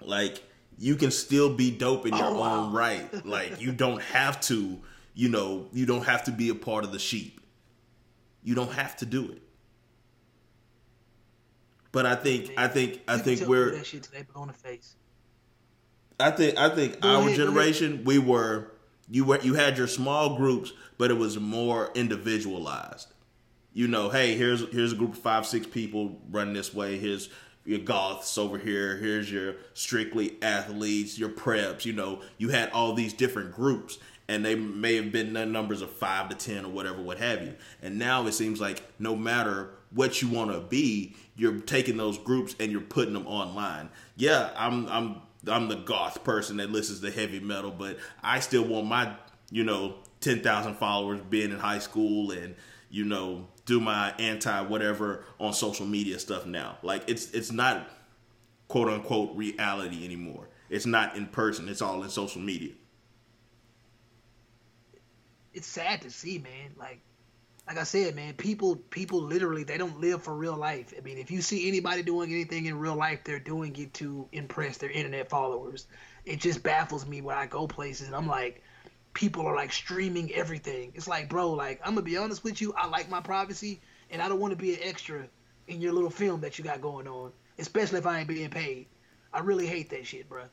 Like you can still be dope in your Oh, wow. own right. Like you don't have to, you know, you don't have to be a part of the sheep. You don't have to do it. But I think I think I think we're that shit they blow the face. I think I think Go our ahead. generation we were you were you had your small groups, but it was more individualized. You know, hey, here's here's a group of five six people running this way. Here's your goths over here. Here's your strictly athletes, your preps. You know, you had all these different groups, and they may have been numbers of five to ten or whatever, what have you. And now it seems like no matter what you want to be, you're taking those groups and you're putting them online. Yeah, I'm I'm I'm the goth person that listens to heavy metal, but I still want my you know ten thousand followers being in high school and you know do my anti whatever on social media stuff now. Like it's it's not quote unquote reality anymore. It's not in person. It's all in social media. It's sad to see, man. Like like I said, man, people people literally they don't live for real life. I mean, if you see anybody doing anything in real life, they're doing it to impress their internet followers. It just baffles me when I go places and I'm like, people are like streaming everything. It's like, bro, like I'm gonna be honest with you, I like my privacy and I don't want to be an extra in your little film that you got going on, especially if I ain't being paid. I really hate that shit, bro.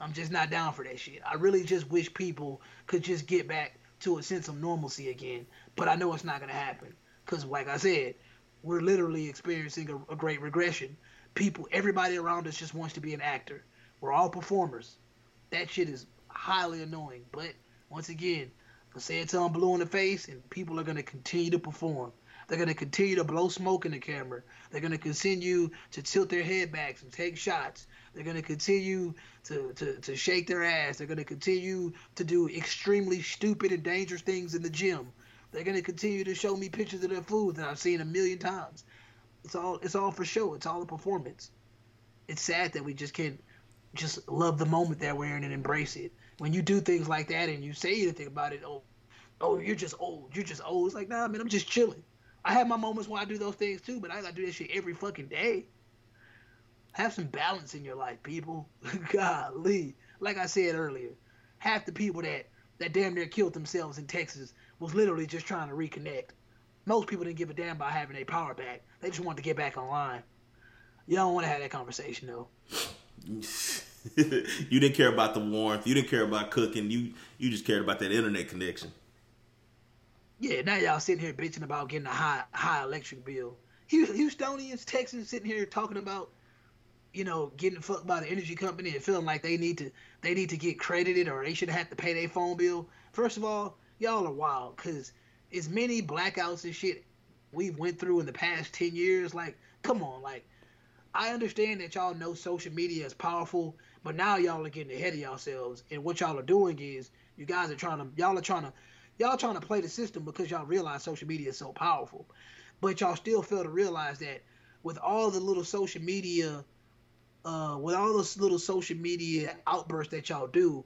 I'm just not down for that shit. I really just wish people could just get back to a sense of normalcy again. But I know it's not going to happen because, like I said, we're literally experiencing a, a, great regression. People, everybody around us just wants to be an actor. We're all performers. That shit is highly annoying. But once again, I say it till I'm blue in the face, and people are going to continue to perform. They're going to continue to blow smoke in the camera. They're going to continue to tilt their head back and take shots. They're going to continue to, to, to shake their ass. They're going to continue to do extremely stupid and dangerous things in the gym. They're going to continue to show me pictures of their food that I've seen a million times. It's all it's all for show. It's all a performance. It's sad that we just can't just love the moment that we're in and embrace it. When you do things like that and you say anything about it, oh, oh, you're just old. You're just old. It's like, nah, man, I'm just chilling. I have my moments when I do those things too, but I gotta do that shit every fucking day. Have some balance in your life, people. Golly. Like I said earlier, half the people that, that damn near killed themselves in Texas was literally just trying to reconnect. Most people didn't give a damn about having their power back. They just wanted to get back online. Y'all don't want to have that conversation though. you didn't care about the warmth. You didn't care about cooking. You you just cared about that internet connection. Yeah, now y'all sitting here bitching about getting a high high electric bill. Houstonians, Texans sitting here talking about, you know, getting fucked by the energy company and feeling like they need to they need to get credited or they should have to pay their phone bill. First of all, y'all are wild because as many blackouts and shit we've went through in the past ten years, like, come on, like, I understand that y'all know social media is powerful, but now y'all are getting ahead of yourselves, and what y'all are doing is you guys are trying to y'all are trying to y'all trying to play the system because y'all realize social media is so powerful, but y'all still fail to realize that with all the little social media, uh, with all those little social media outbursts that y'all do,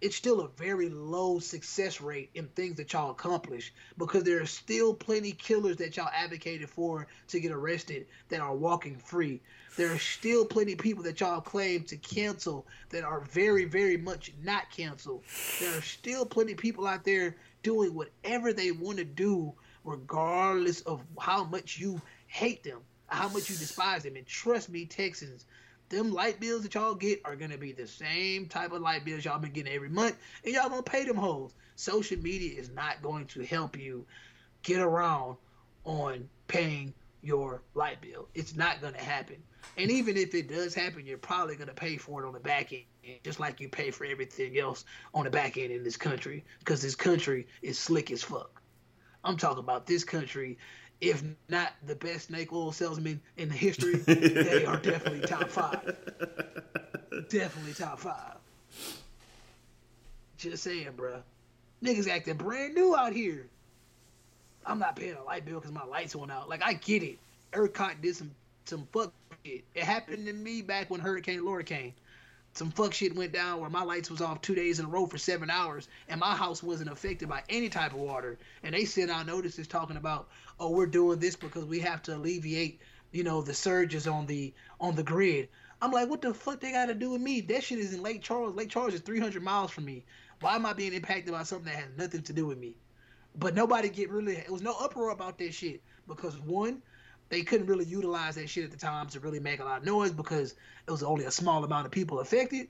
it's still a very low success rate in things that y'all accomplish because there are still plenty killers that y'all advocated for to get arrested that are walking free. There are still plenty people that y'all claim to cancel that are very, very much not canceled. There are still plenty people out there doing whatever they want to do, regardless of how much you hate them, how much you despise them. And trust me, Texans, them light bills that y'all get are gonna be the same type of light bills y'all been getting every month, and y'all gonna pay them hoes. Social media is not going to help you get around on paying your light bill. It's not gonna happen. And even if it does happen, you're probably gonna pay for it on the back end, just like you pay for everything else on the back end in this country, because this country is slick as fuck. I'm talking about this country, if not the best snake oil salesman in the history, they are definitely top five. Definitely top five. Just saying, bruh. Niggas acting brand new out here. I'm not paying a light bill because my lights went out. Like I get it. ERCOT did some some fuck shit. It happened to me back when Hurricane Laura came. Some fuck shit went down where my lights was off two days in a row for seven hours, and my house wasn't affected by any type of water. And they sent out notices talking about, oh, we're doing this because we have to alleviate, you know, the surges on the on the grid. I'm like, what the fuck they got to do with me? That shit is in Lake Charles. Lake Charles is 300 miles from me. Why am I being impacted by something that has nothing to do with me? But nobody get really. It was no uproar about that shit because one, they couldn't really utilize that shit at the time to really make a lot of noise because it was only a small amount of people affected.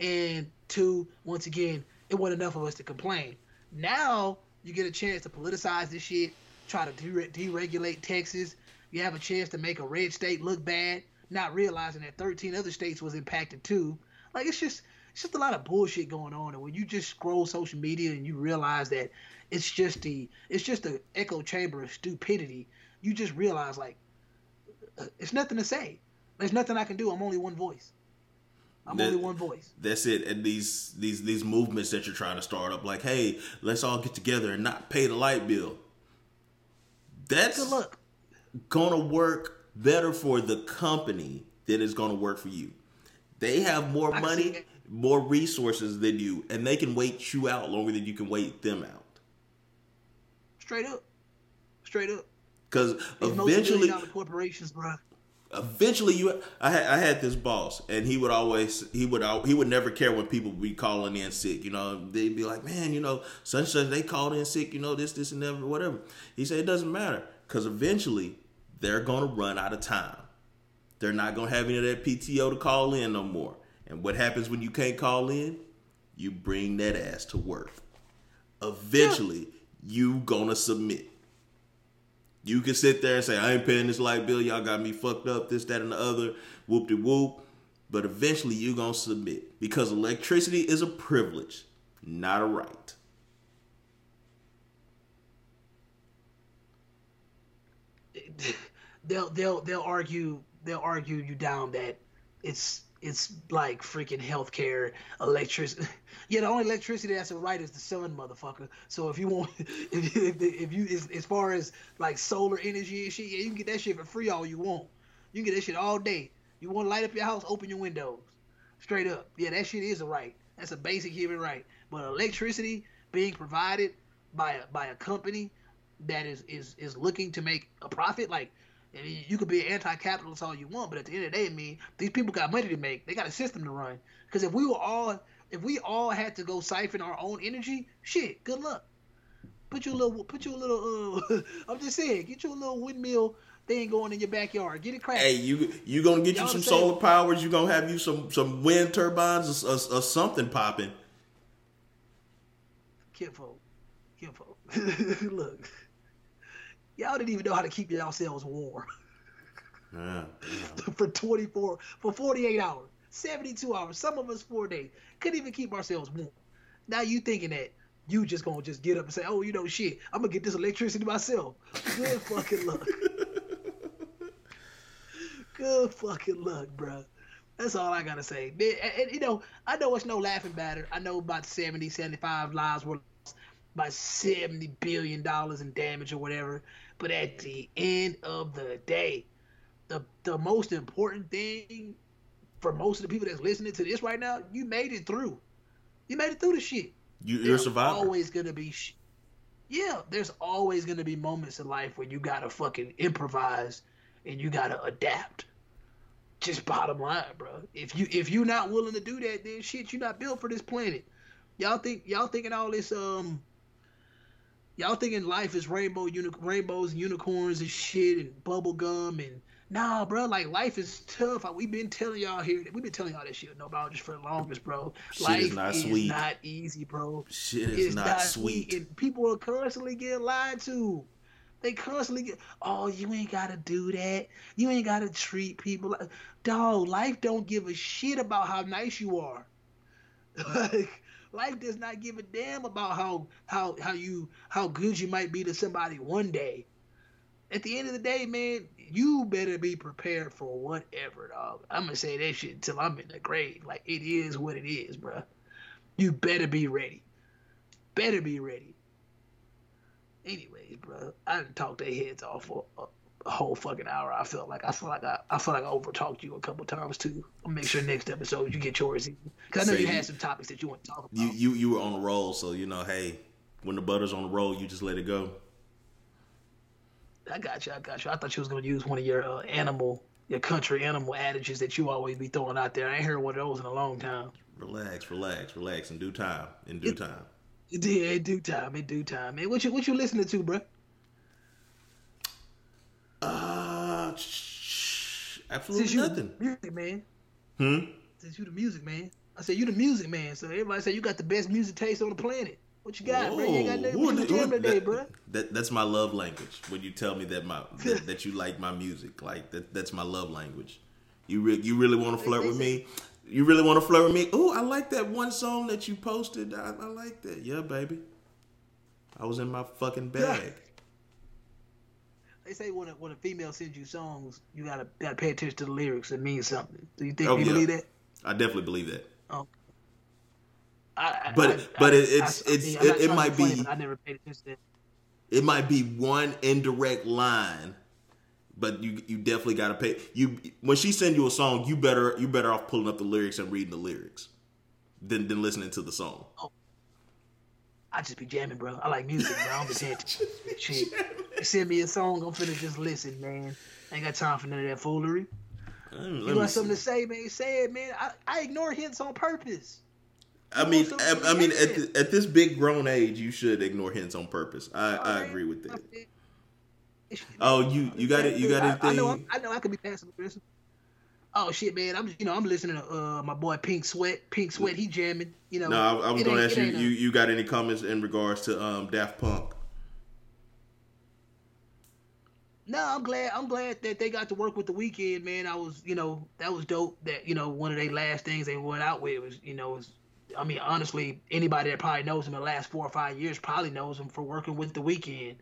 And two, once again, it wasn't enough of us to complain. Now you get a chance to politicize this shit, try to de- deregulate Texas. You have a chance to make a red state look bad, not realizing that 13 other states was impacted too. Like it's just it's just a lot of bullshit going on. And when you just scroll social media and you realize that it's just the it's just the echo chamber of stupidity, you just realize like uh, It's nothing to say. There's nothing I can do. I'm only one voice. I'm That- only one voice. That's it. And these these these movements that you're trying to start up, like, hey, let's all get together and not pay the light bill. That's Good luck. gonna work better for the company than it's gonna work for you. They have more I money, more resources than you, and they can wait you out longer than you can wait them out. Straight up. Straight up. Because eventually, multi-billion corporations, bro. eventually you I had I had this boss and he would always he would he would never care when people would be calling in sick you know? They'd be like man you know such such they called in sick you know this this and that whatever. He said it doesn't matter because eventually they're gonna run out of time. They're not gonna have any of that PTO to call in no more. And what happens when you can't call in? You bring that ass to work. Eventually you gonna submit you can sit there and say, I ain't paying this light bill. Y'all got me fucked up, this, that, and the other. Whoop de whoop. But eventually you're going to submit because electricity is a privilege, not a right. they'll they'll they'll argue they'll argue you down that it's it's like freaking healthcare, electricity. Yeah, the only electricity that's a right is the sun, motherfucker. So if you want, if you, if, you as, as far as like solar energy and shit, yeah, you can get that shit for free all you want. You can get that shit all day. You want to light up your house, open your windows, straight up. Yeah, that shit is a right. That's a basic human right. But electricity being provided by a by a company that is is is looking to make a profit, like and you you could be anti-capitalist all you want, but at the end of the day, I mean, these people got money to make. They got a system to run. Because if we were all, if we all had to go siphon our own energy, shit, good luck. Put you a little, put you a little. Uh, I'm just saying, get you a little windmill thing going in your backyard. Get it cracked. Hey, you you gonna get Y'all you some solar powers? You gonna have you some some wind turbines or, or, or something popping? Kinfolk, kinfolk. Look, y'all didn't even know how to keep yourselves warm Yeah, for 24, for 48 hours, 72 hours. Some of us four days couldn't even keep ourselves warm. Now you thinking that you just gonna just get up and say, oh, you know, shit, I'm gonna get this electricity myself. Good fucking luck. Good fucking luck, bro. That's all I gotta say. Man, and, and, you know, I know it's no laughing matter. I know about 70, 75 lives were lost, about 70 billion dollars in damage or whatever. But at the end of the day, the the most important thing for most of the people that's listening to this right now, you made it through. You made it through the shit. you, you're a survivor. Always gonna be, sh- yeah. There's always gonna be moments in life where you gotta fucking improvise and you gotta adapt. Just bottom line, bro. If you if you're not willing to do that, then shit, you're not built for this planet. Y'all think y'all thinking all this um. Y'all thinking life is rainbow uni- rainbows and unicorns and shit and bubble gum and nah, bro. Like life is tough. Like, we've been telling y'all here. We've been telling y'all this shit no about just for the longest, bro. Shit life is not sweet. not easy, bro. Shit is It's not, sweet. and people are constantly getting lied to. They constantly get, oh, you ain't gotta do that. You ain't gotta treat people like, dog. Life don't give a shit about how nice you are. Like, life does not give a damn about how how how you how good you might be to somebody one day. At the end of the day, man, you better be prepared for whatever, dog. I'm gonna say that shit until I'm in the grave. Like it is what it is, bruh. You better be ready. Better be ready. Anyways, bro, I didn't talk their heads off for a, a whole fucking hour. I felt like I feel like I, I feel like I overtalked you a couple times too. I'll make sure next episode you get yours because I know Say you you- had some topics that you want to talk about. You you you were on the roll, so you know, hey, when the butter's on the roll, you just let it go. I got you. I got you. I thought you was gonna use one of your uh, animal, your country animal adages that you always be throwing out there. I ain't heard one of those in a long time. Relax, relax, relax. In due time. In due time. Yeah, in due time, in due time, man. What you what you listening to, bro? Uh, shh, absolutely Since nothing. music man. Hmm. Since you the music man, I said you the music man. So everybody say you got the best music taste on the planet. What you got, bro? You ain't got nothing. Whoa, What you who- today, that- bro? That, that's my love language. When you tell me that my that, that you like my music, like that, that's my love language. You re- you really want to flirt with me? You really want to flirt with me? Oh, I like that one song that you posted. I, I like that. Yeah, baby. I was in my fucking bag. They say when a, when a female sends you songs, you gotta gotta pay attention to the lyrics. It means something. Do you think Oh, you yeah. believe that? I definitely believe that. Oh. I, But- I, but I, it- it's- I, I it's- mean, it- it might be- but I never paid attention to that. It might be one indirect line, but you you definitely got to pay. You when she send you a song, you better you better off pulling up the lyrics and reading the lyrics than than listening to the song. Oh. I just be jamming, bro. I like music, bro. I don't be paying. Shit. You send me a song, I'm finna just listen, man. Ain't got time for none of that foolery. You let got something to say, man? Say it, man. I, I ignore hints on purpose. I mean, I, I mean, at, to the, at this big grown age, you should ignore hints on purpose. I, I Alright. agree with that. Oh, you you got it. You got I, I know. I'm, I know. I could be passive aggressive. Oh shit, man! I'm you know I'm listening to uh my boy Pink Sweat. Pink Sweat, he jamming. You know. no, I, I was going to ask you, you. You got any comments in regards to um, Daft Punk? No, I'm glad. I'm glad that they got to work with the Weeknd, man. I was, you know, that was dope. That you know, one of their last things they went out with was, you know, was, I mean, honestly, anybody that probably knows him in the last four or five years probably knows him for working with the Weeknd.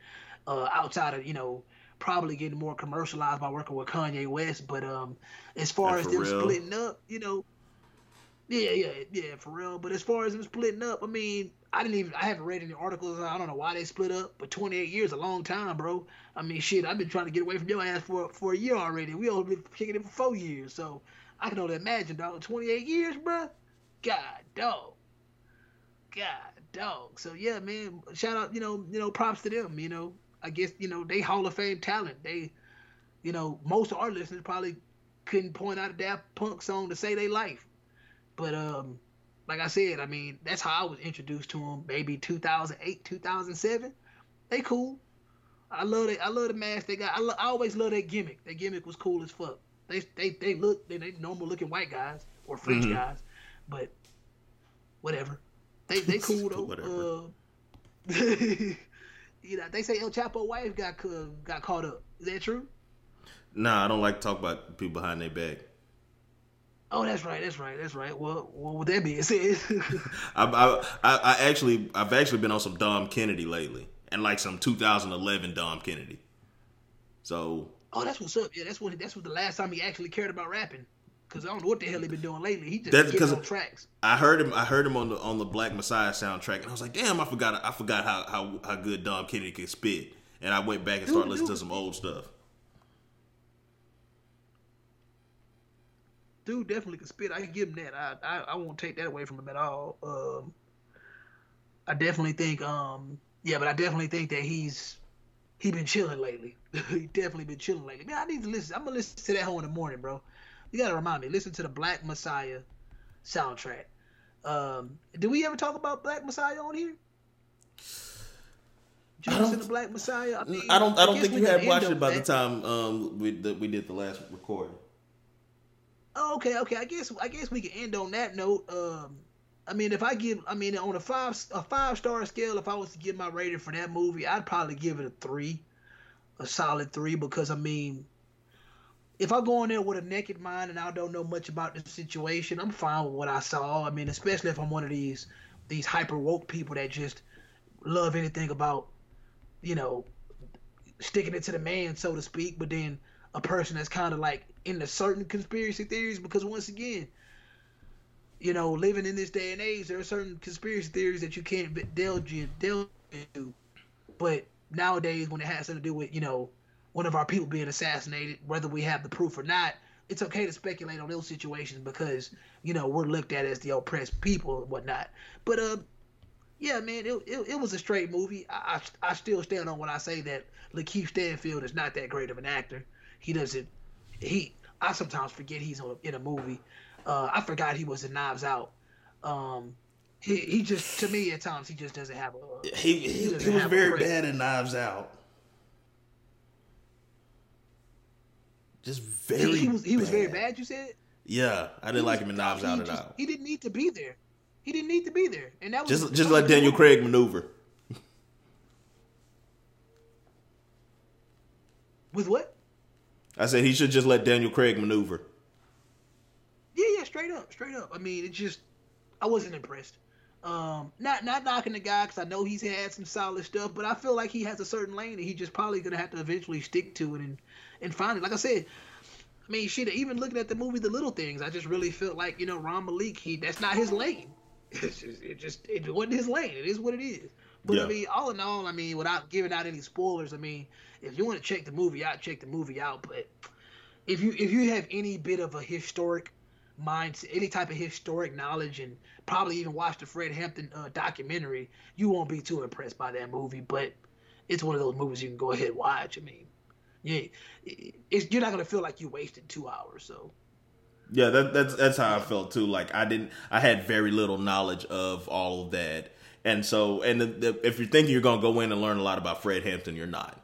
Uh, outside of, you know, probably getting more commercialized by working with Kanye West. But um, as far as them Pharrell. splitting up, you know, yeah, yeah, yeah, for real. But as far as them splitting up, I mean, I didn't even, I haven't read any articles. I don't know why they split up, but 28 years a long time, bro. I mean, shit, I've been trying to get away from your ass for for a year already. We only been kicking it for four years, so I can only imagine, dog. 28 years, bro. God, dog. God, dog. So yeah, man. Shout out, you know, you know, props to them. You know, I guess you know they Hall of Fame talent. They, you know, most of our listeners probably couldn't point out a Daft Punk song to say they life, but um, like I said, I mean, that's how I was introduced to them. Maybe 2008, 2007. They cool. I love it. I love the mask they got. I, lo- I always love that gimmick. That gimmick was cool as fuck. They they they look they, they normal looking white guys or French Mhm. guys, but whatever. They they cool though. Whatever. Uh, you know they say El Chapo wife got got caught up. Is that true? Nah, I don't like to talk about people behind their back. Oh, that's right. That's right. That's right. Well, well with that be? I, I, I actually, I've actually been on some Dom Kennedy lately, and like some 2011 Dom Kennedy. So oh, that's what's up. Yeah, that's what that's what the last time he actually cared about rapping. Cause I don't know what the hell he been doing lately. He just That's getting 'cause- on tracks. I heard him. I heard him on the on the Black Messiah soundtrack, and I was like, "Damn, I forgot. I forgot how how, how good Dom Kennedy can spit." And I went back and started Dude, listening to some old stuff. dude definitely can spit. I can give him that. I, I I won't take that away from him at all. Um, I definitely think um yeah, but I definitely think that he's he been chilling lately. he definitely been chilling lately. Man, I need to listen. I'm gonna listen to that hoe in the morning, bro. You gotta remind me. Listen to the Black Messiah soundtrack. Um, did we ever talk about Black Messiah on here? Did you I listen don't- Black Messiah? mean, I don't. I don't think we you had watched it by on the time um we that we did the last recording. Oh, okay, okay. I guess I guess we can end on that note. Um, I mean, if I give, I mean, on a five a five star scale, if I was to give my rating for that movie, I'd probably give it a three, a solid three, because I mean, if I go in there with a naked mind and I don't know much about the situation, I'm fine with what I saw. I mean, especially if I'm one of these these hyper woke people that just love anything about, you know, sticking it to the man, so to speak, but then a person that's kind of like into certain conspiracy theories because once again, you know, living in this day and age, there are certain conspiracy theories that you can't delve into. But nowadays, when it has something to do with you know one of our people being assassinated, whether we have the proof or not, it's okay to speculate on those situations because you know we're looked at as the oppressed people and whatnot. But uh, yeah, man, it, it, it was a straight movie. I, I I still stand on when I say that Lakeith Stanfield is not that great of an actor. He doesn't. He I sometimes forget he's on, in a movie. Uh, I forgot he was in Knives Out. Um, he he just to me at times he just doesn't have a. He he, he doesn't was very bad in Knives Out. Just very. He, was he was very bad. You said. Yeah, I didn't He like him in Knives Out at all. He didn't need to be there. He didn't need to be there, and that was Just just let Daniel. Craig maneuver. with what? I said he should just let Daniel Craig maneuver. Yeah, yeah, straight up, straight up. I mean, it just I wasn't impressed. Um, not not knocking the guy because I know he's had some solid stuff, but I feel like he has a certain lane and he just probably gonna have to eventually stick to it and and it. Like I said, I mean, shit. Even looking at the movie The Little Things, I just really felt like you know Rami Malek, he that's not his lane. It's just, it just it wasn't his lane. It is what it is. But Yeah. I mean, all in all, I mean, without giving out any spoilers, I mean, if you want to check the movie out, check the movie out. But if you if you have any bit of a historic mindset, any type of historic knowledge, and probably even watch the Fred Hampton uh, documentary, you won't be too impressed by that movie. But it's one of those movies you can go ahead and watch. I mean, yeah, it's, you're not gonna feel like you wasted two hours. So Yeah, that, that's that's how I felt too. Like I didn't, I had very little knowledge of all of that, and so and the, the, if you're thinking you're gonna go in and learn a lot about Fred Hampton, you're not.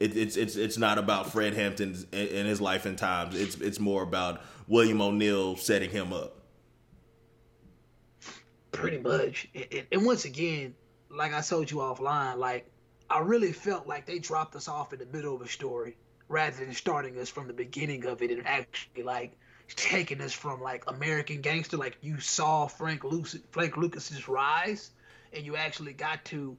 It, it's it's it's not about Fred Hampton in his life and times. It's it's more about William O'Neal setting him up. pretty much, and, and- and once again, like I told you offline, like I really felt like they dropped us off in the middle of a story rather than starting us from the beginning of it and actually like taking us from like American Gangster, like you saw Frank Lucas, Frank Lucas's rise, and you actually got to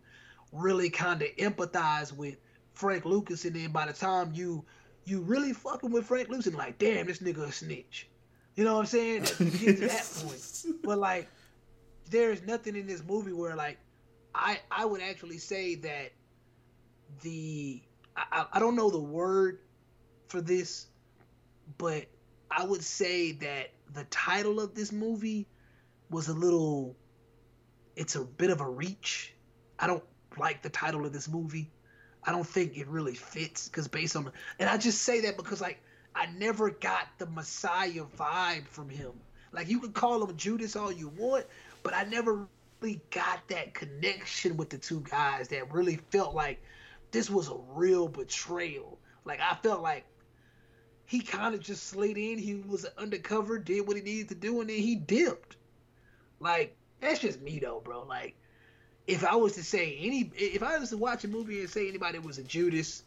really kind of empathize with Frank Lucas, and then by the time you you really fucking with Frank Lucas, and like, damn, this nigga a snitch. You know what I'm saying? Get to that point, but like, there is nothing in this movie where like, I I would actually say that the I, I- don't know the word for this, but I would say that the title of this movie was a little it's a bit of a reach. I don't like the title of this movie. I don't think it really fits because based on and I just say that because like I never got the Messiah vibe from him. Like you can call him Judas all you want, but I never really got that connection with the two guys that really felt like this was a real betrayal. Like I felt like he kind of just slid in. He was undercover, did what he needed to do, and then he dipped. Like that's just me though, bro. Like if I was to say any, if I was to watch a movie and say anybody was a Judas,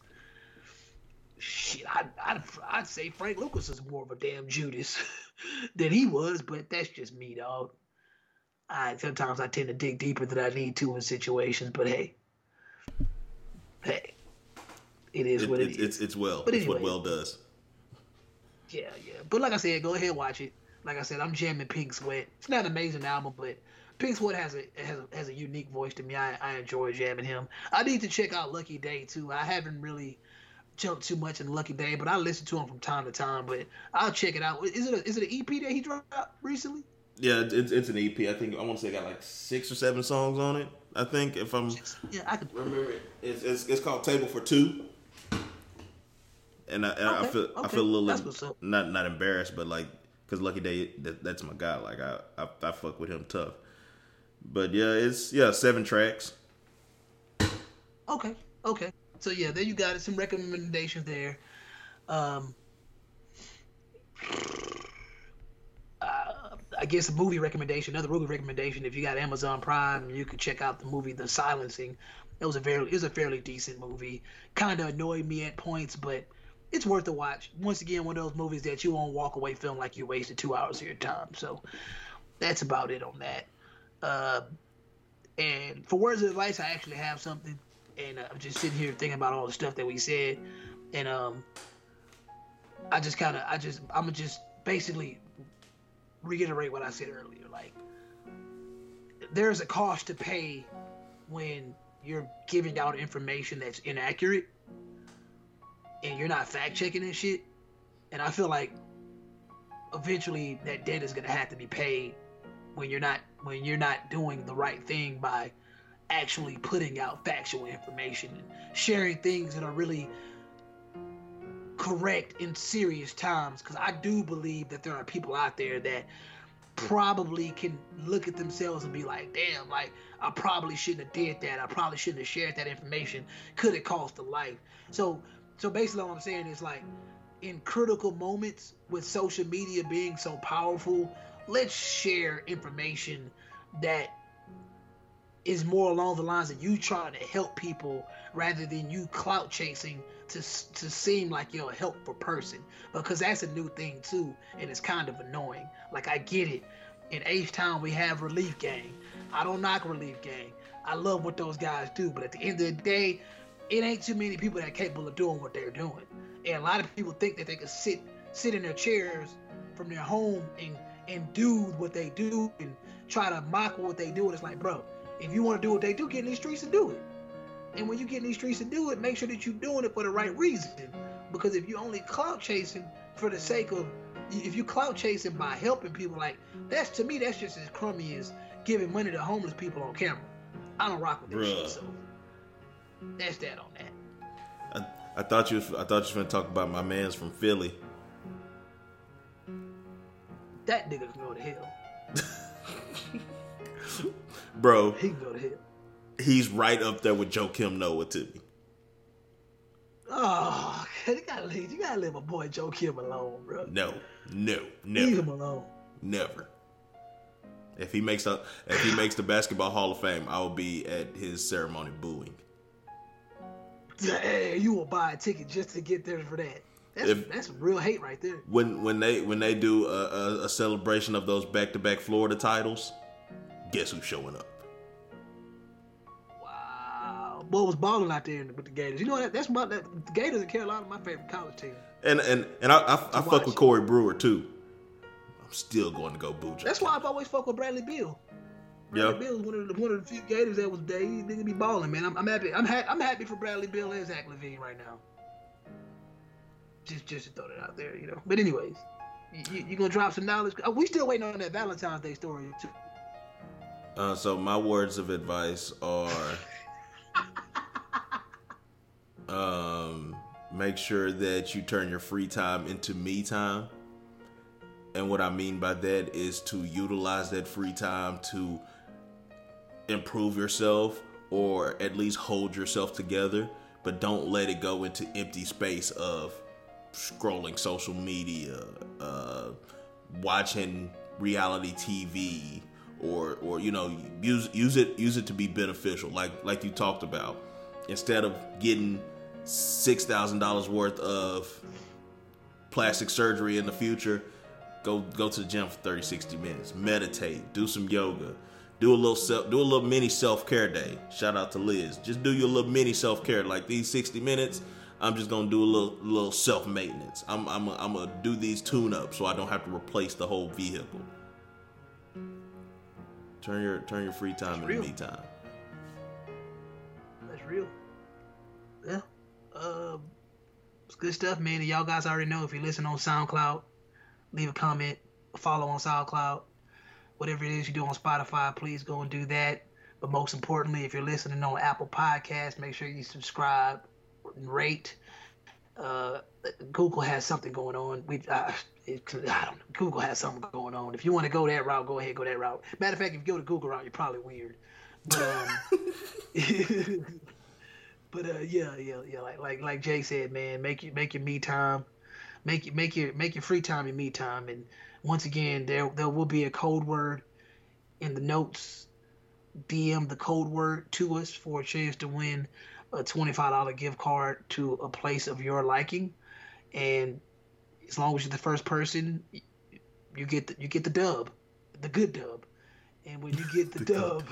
shit, I'd, I'd, I'd say Frank Lucas is more of a damn Judas than he was. But that's just me, dog. I sometimes I tend to dig deeper than I need to in situations, but hey, hey, it is It, what it it's, it's it's well. But it's what well does. Yeah, yeah. But like I said, go ahead and watch it. Like I said, I'm jamming Pink Sweat. It's not an amazing album, but Pink Sweat has a has a, has a unique voice to me. I, I enjoy jamming him. I need to check out Lucky Daye too. I haven't really jumped too much in Lucky Daye, but I listen to him from time to time. But I'll check it out. Is it a, is it an EP that he dropped recently? Yeah, it's it's an EP. I think I want to say it got like six or seven songs on it. I think if I'm Yeah, I could. remember it. It's, it's, it's called Table for Two. And I, and I Okay, feel I feel a little not not embarrassed, but like because Lucky Daye that, that's my guy. Like I, I I fuck with him tough. But yeah, it's yeah seven tracks. Okay, okay. So yeah, there you got it. Some recommendations there. Um, I guess a movie recommendation, another movie recommendation. If you got Amazon Prime, you could check out the movie The Silencing. It was a very, it was a fairly decent movie. Kind of annoyed me at points, but it's worth a watch. Once again, one of those movies that you won't walk away feeling like you wasted two hours of your time. So that's about it on that. Uh, and for words of advice, I actually have something, and I'm just sitting here thinking about all the stuff that we said, and um, I just kind of, I just, I'm just basically reiterate what I said earlier. Like, there's a cost to pay when you're giving out information that's inaccurate, and you're not fact checking and shit. And I feel like eventually that debt is gonna have to be paid when you're not when you're not doing the right thing by actually putting out factual information and sharing things that are really correct in serious times because i do believe that there are people out there that probably can look at themselves and be like damn like i probably shouldn't have did that. I probably shouldn't have shared that information. Could have cost a life. So so basically what i'm saying is like in critical moments with social media being so powerful let's share information that is more along the lines of you trying to help people rather than you clout chasing to to seem like you're a helpful person because that's a new thing too and it's kind of annoying like i get it in h town we have relief gang I don't knock Relief Gang. I love what those guys do, but at the end of the day, it ain't too many people that capable of doing what they're doing. And a lot of people think that they can sit sit in their chairs from their home and and do what they do and try to mock what they do. And it's like, bro, if you want to do what they do, get in these streets and do it. And when you get in these streets to do it, make sure that you're doing it for the right reason. Because if you're only clout chasing for the sake of, if you clout chasing by helping people, like that's to me, that's just as crummy as giving money to homeless people on camera. I don't rock with that Bruh. shit. So that's that on that. I, I thought you was, I thought you was gonna talk about my man's from Philly. That nigga can go to hell. Bro, He can go to hell. He's right up there with Joakim Noah to me. Oh, you gotta leave. You gotta leave my boy Joakim alone, bro. No, no, Leave never, him alone. never. If he makes a, if he makes the basketball Hall of Fame, I will be at his ceremony booing. Hey, you will buy a ticket just to get there for that. That's If- that's real hate right there. When when they when they do a, a, a celebration of those back to back Florida titles, guess who's showing up? Boy was balling out there with the Gators. You know what? That's my that, the Gators in Carolina, my favorite college team. And and and I I, I fuck with Corey Brewer too. I'm still going to go boo. That's why I've always fucked with Bradley Beal. Yeah. Bradley Beal is one of the one of the few Gators that was there. He nigga be balling, man. I'm, I'm happy. I'm ha- I'm happy for Bradley Beal and Zach LaVine right now. Just just to throw that out there, you know. But anyways, you, you, you gonna drop some knowledge? Uh, we still waiting on that Valentine's Day story too. Uh, so my words of advice are um, make sure that you turn your free time into me time. And what I mean by that is to utilize that free time to improve yourself or at least hold yourself together, but don't let it go into empty space of scrolling social media, uh, watching reality TV, or or you know use use it use it to be beneficial, like like you talked about. Instead of getting six thousand dollars worth of plastic surgery in the future, go go to the gym for 30, 60 minutes. Meditate, do some yoga, do a little self, do a little mini self care day. Shout out to Liz. Just do your little mini self care. Like these sixty minutes, I'm just gonna do a little little self maintenance. I'm I'm I'm gonna do these tune ups so I don't have to replace the whole vehicle. Turn your turn your free time into real. me time. That's real. Yeah. Um, it's good stuff, man. And y'all guys already know if you listen on SoundCloud, leave a comment, follow on SoundCloud. Whatever it is you do on Spotify, please go and do that. But most importantly, if you're listening on Apple Podcasts, make sure you subscribe and rate. Uh, Google has something going on. We, it, I don't know. Google has something going on. If you want to go that route, go ahead, go that route. Matter of fact, if you go to Google route, you're probably weird. But um, but uh, yeah, yeah, yeah. Like like like Jay said, man, make you make your me time, make you make your make your free time your me time. And once again, there there will be a code word in the notes. DM the code word to us for a chance to win a twenty five dollar gift card to a place of your liking. And as long as you're the first person, you get the, you get the dub, the good dub. And when you get the, dub,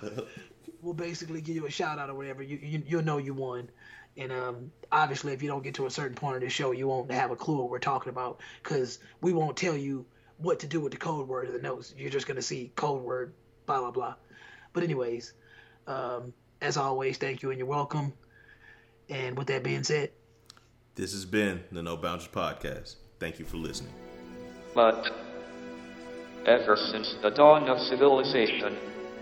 we'll basically give you a shout out or whatever. You, you you'll know you won. And um, obviously, if you don't get to a certain point of the show, you won't have a clue what we're talking about because we won't tell you what to do with the code word of the notes. You're just gonna see code word, blah blah blah. But anyways, um, as always, thank you and you're welcome. And with that being said, This has been the No Boundaries Podcast. Thank you for listening. But ever since the dawn of civilization,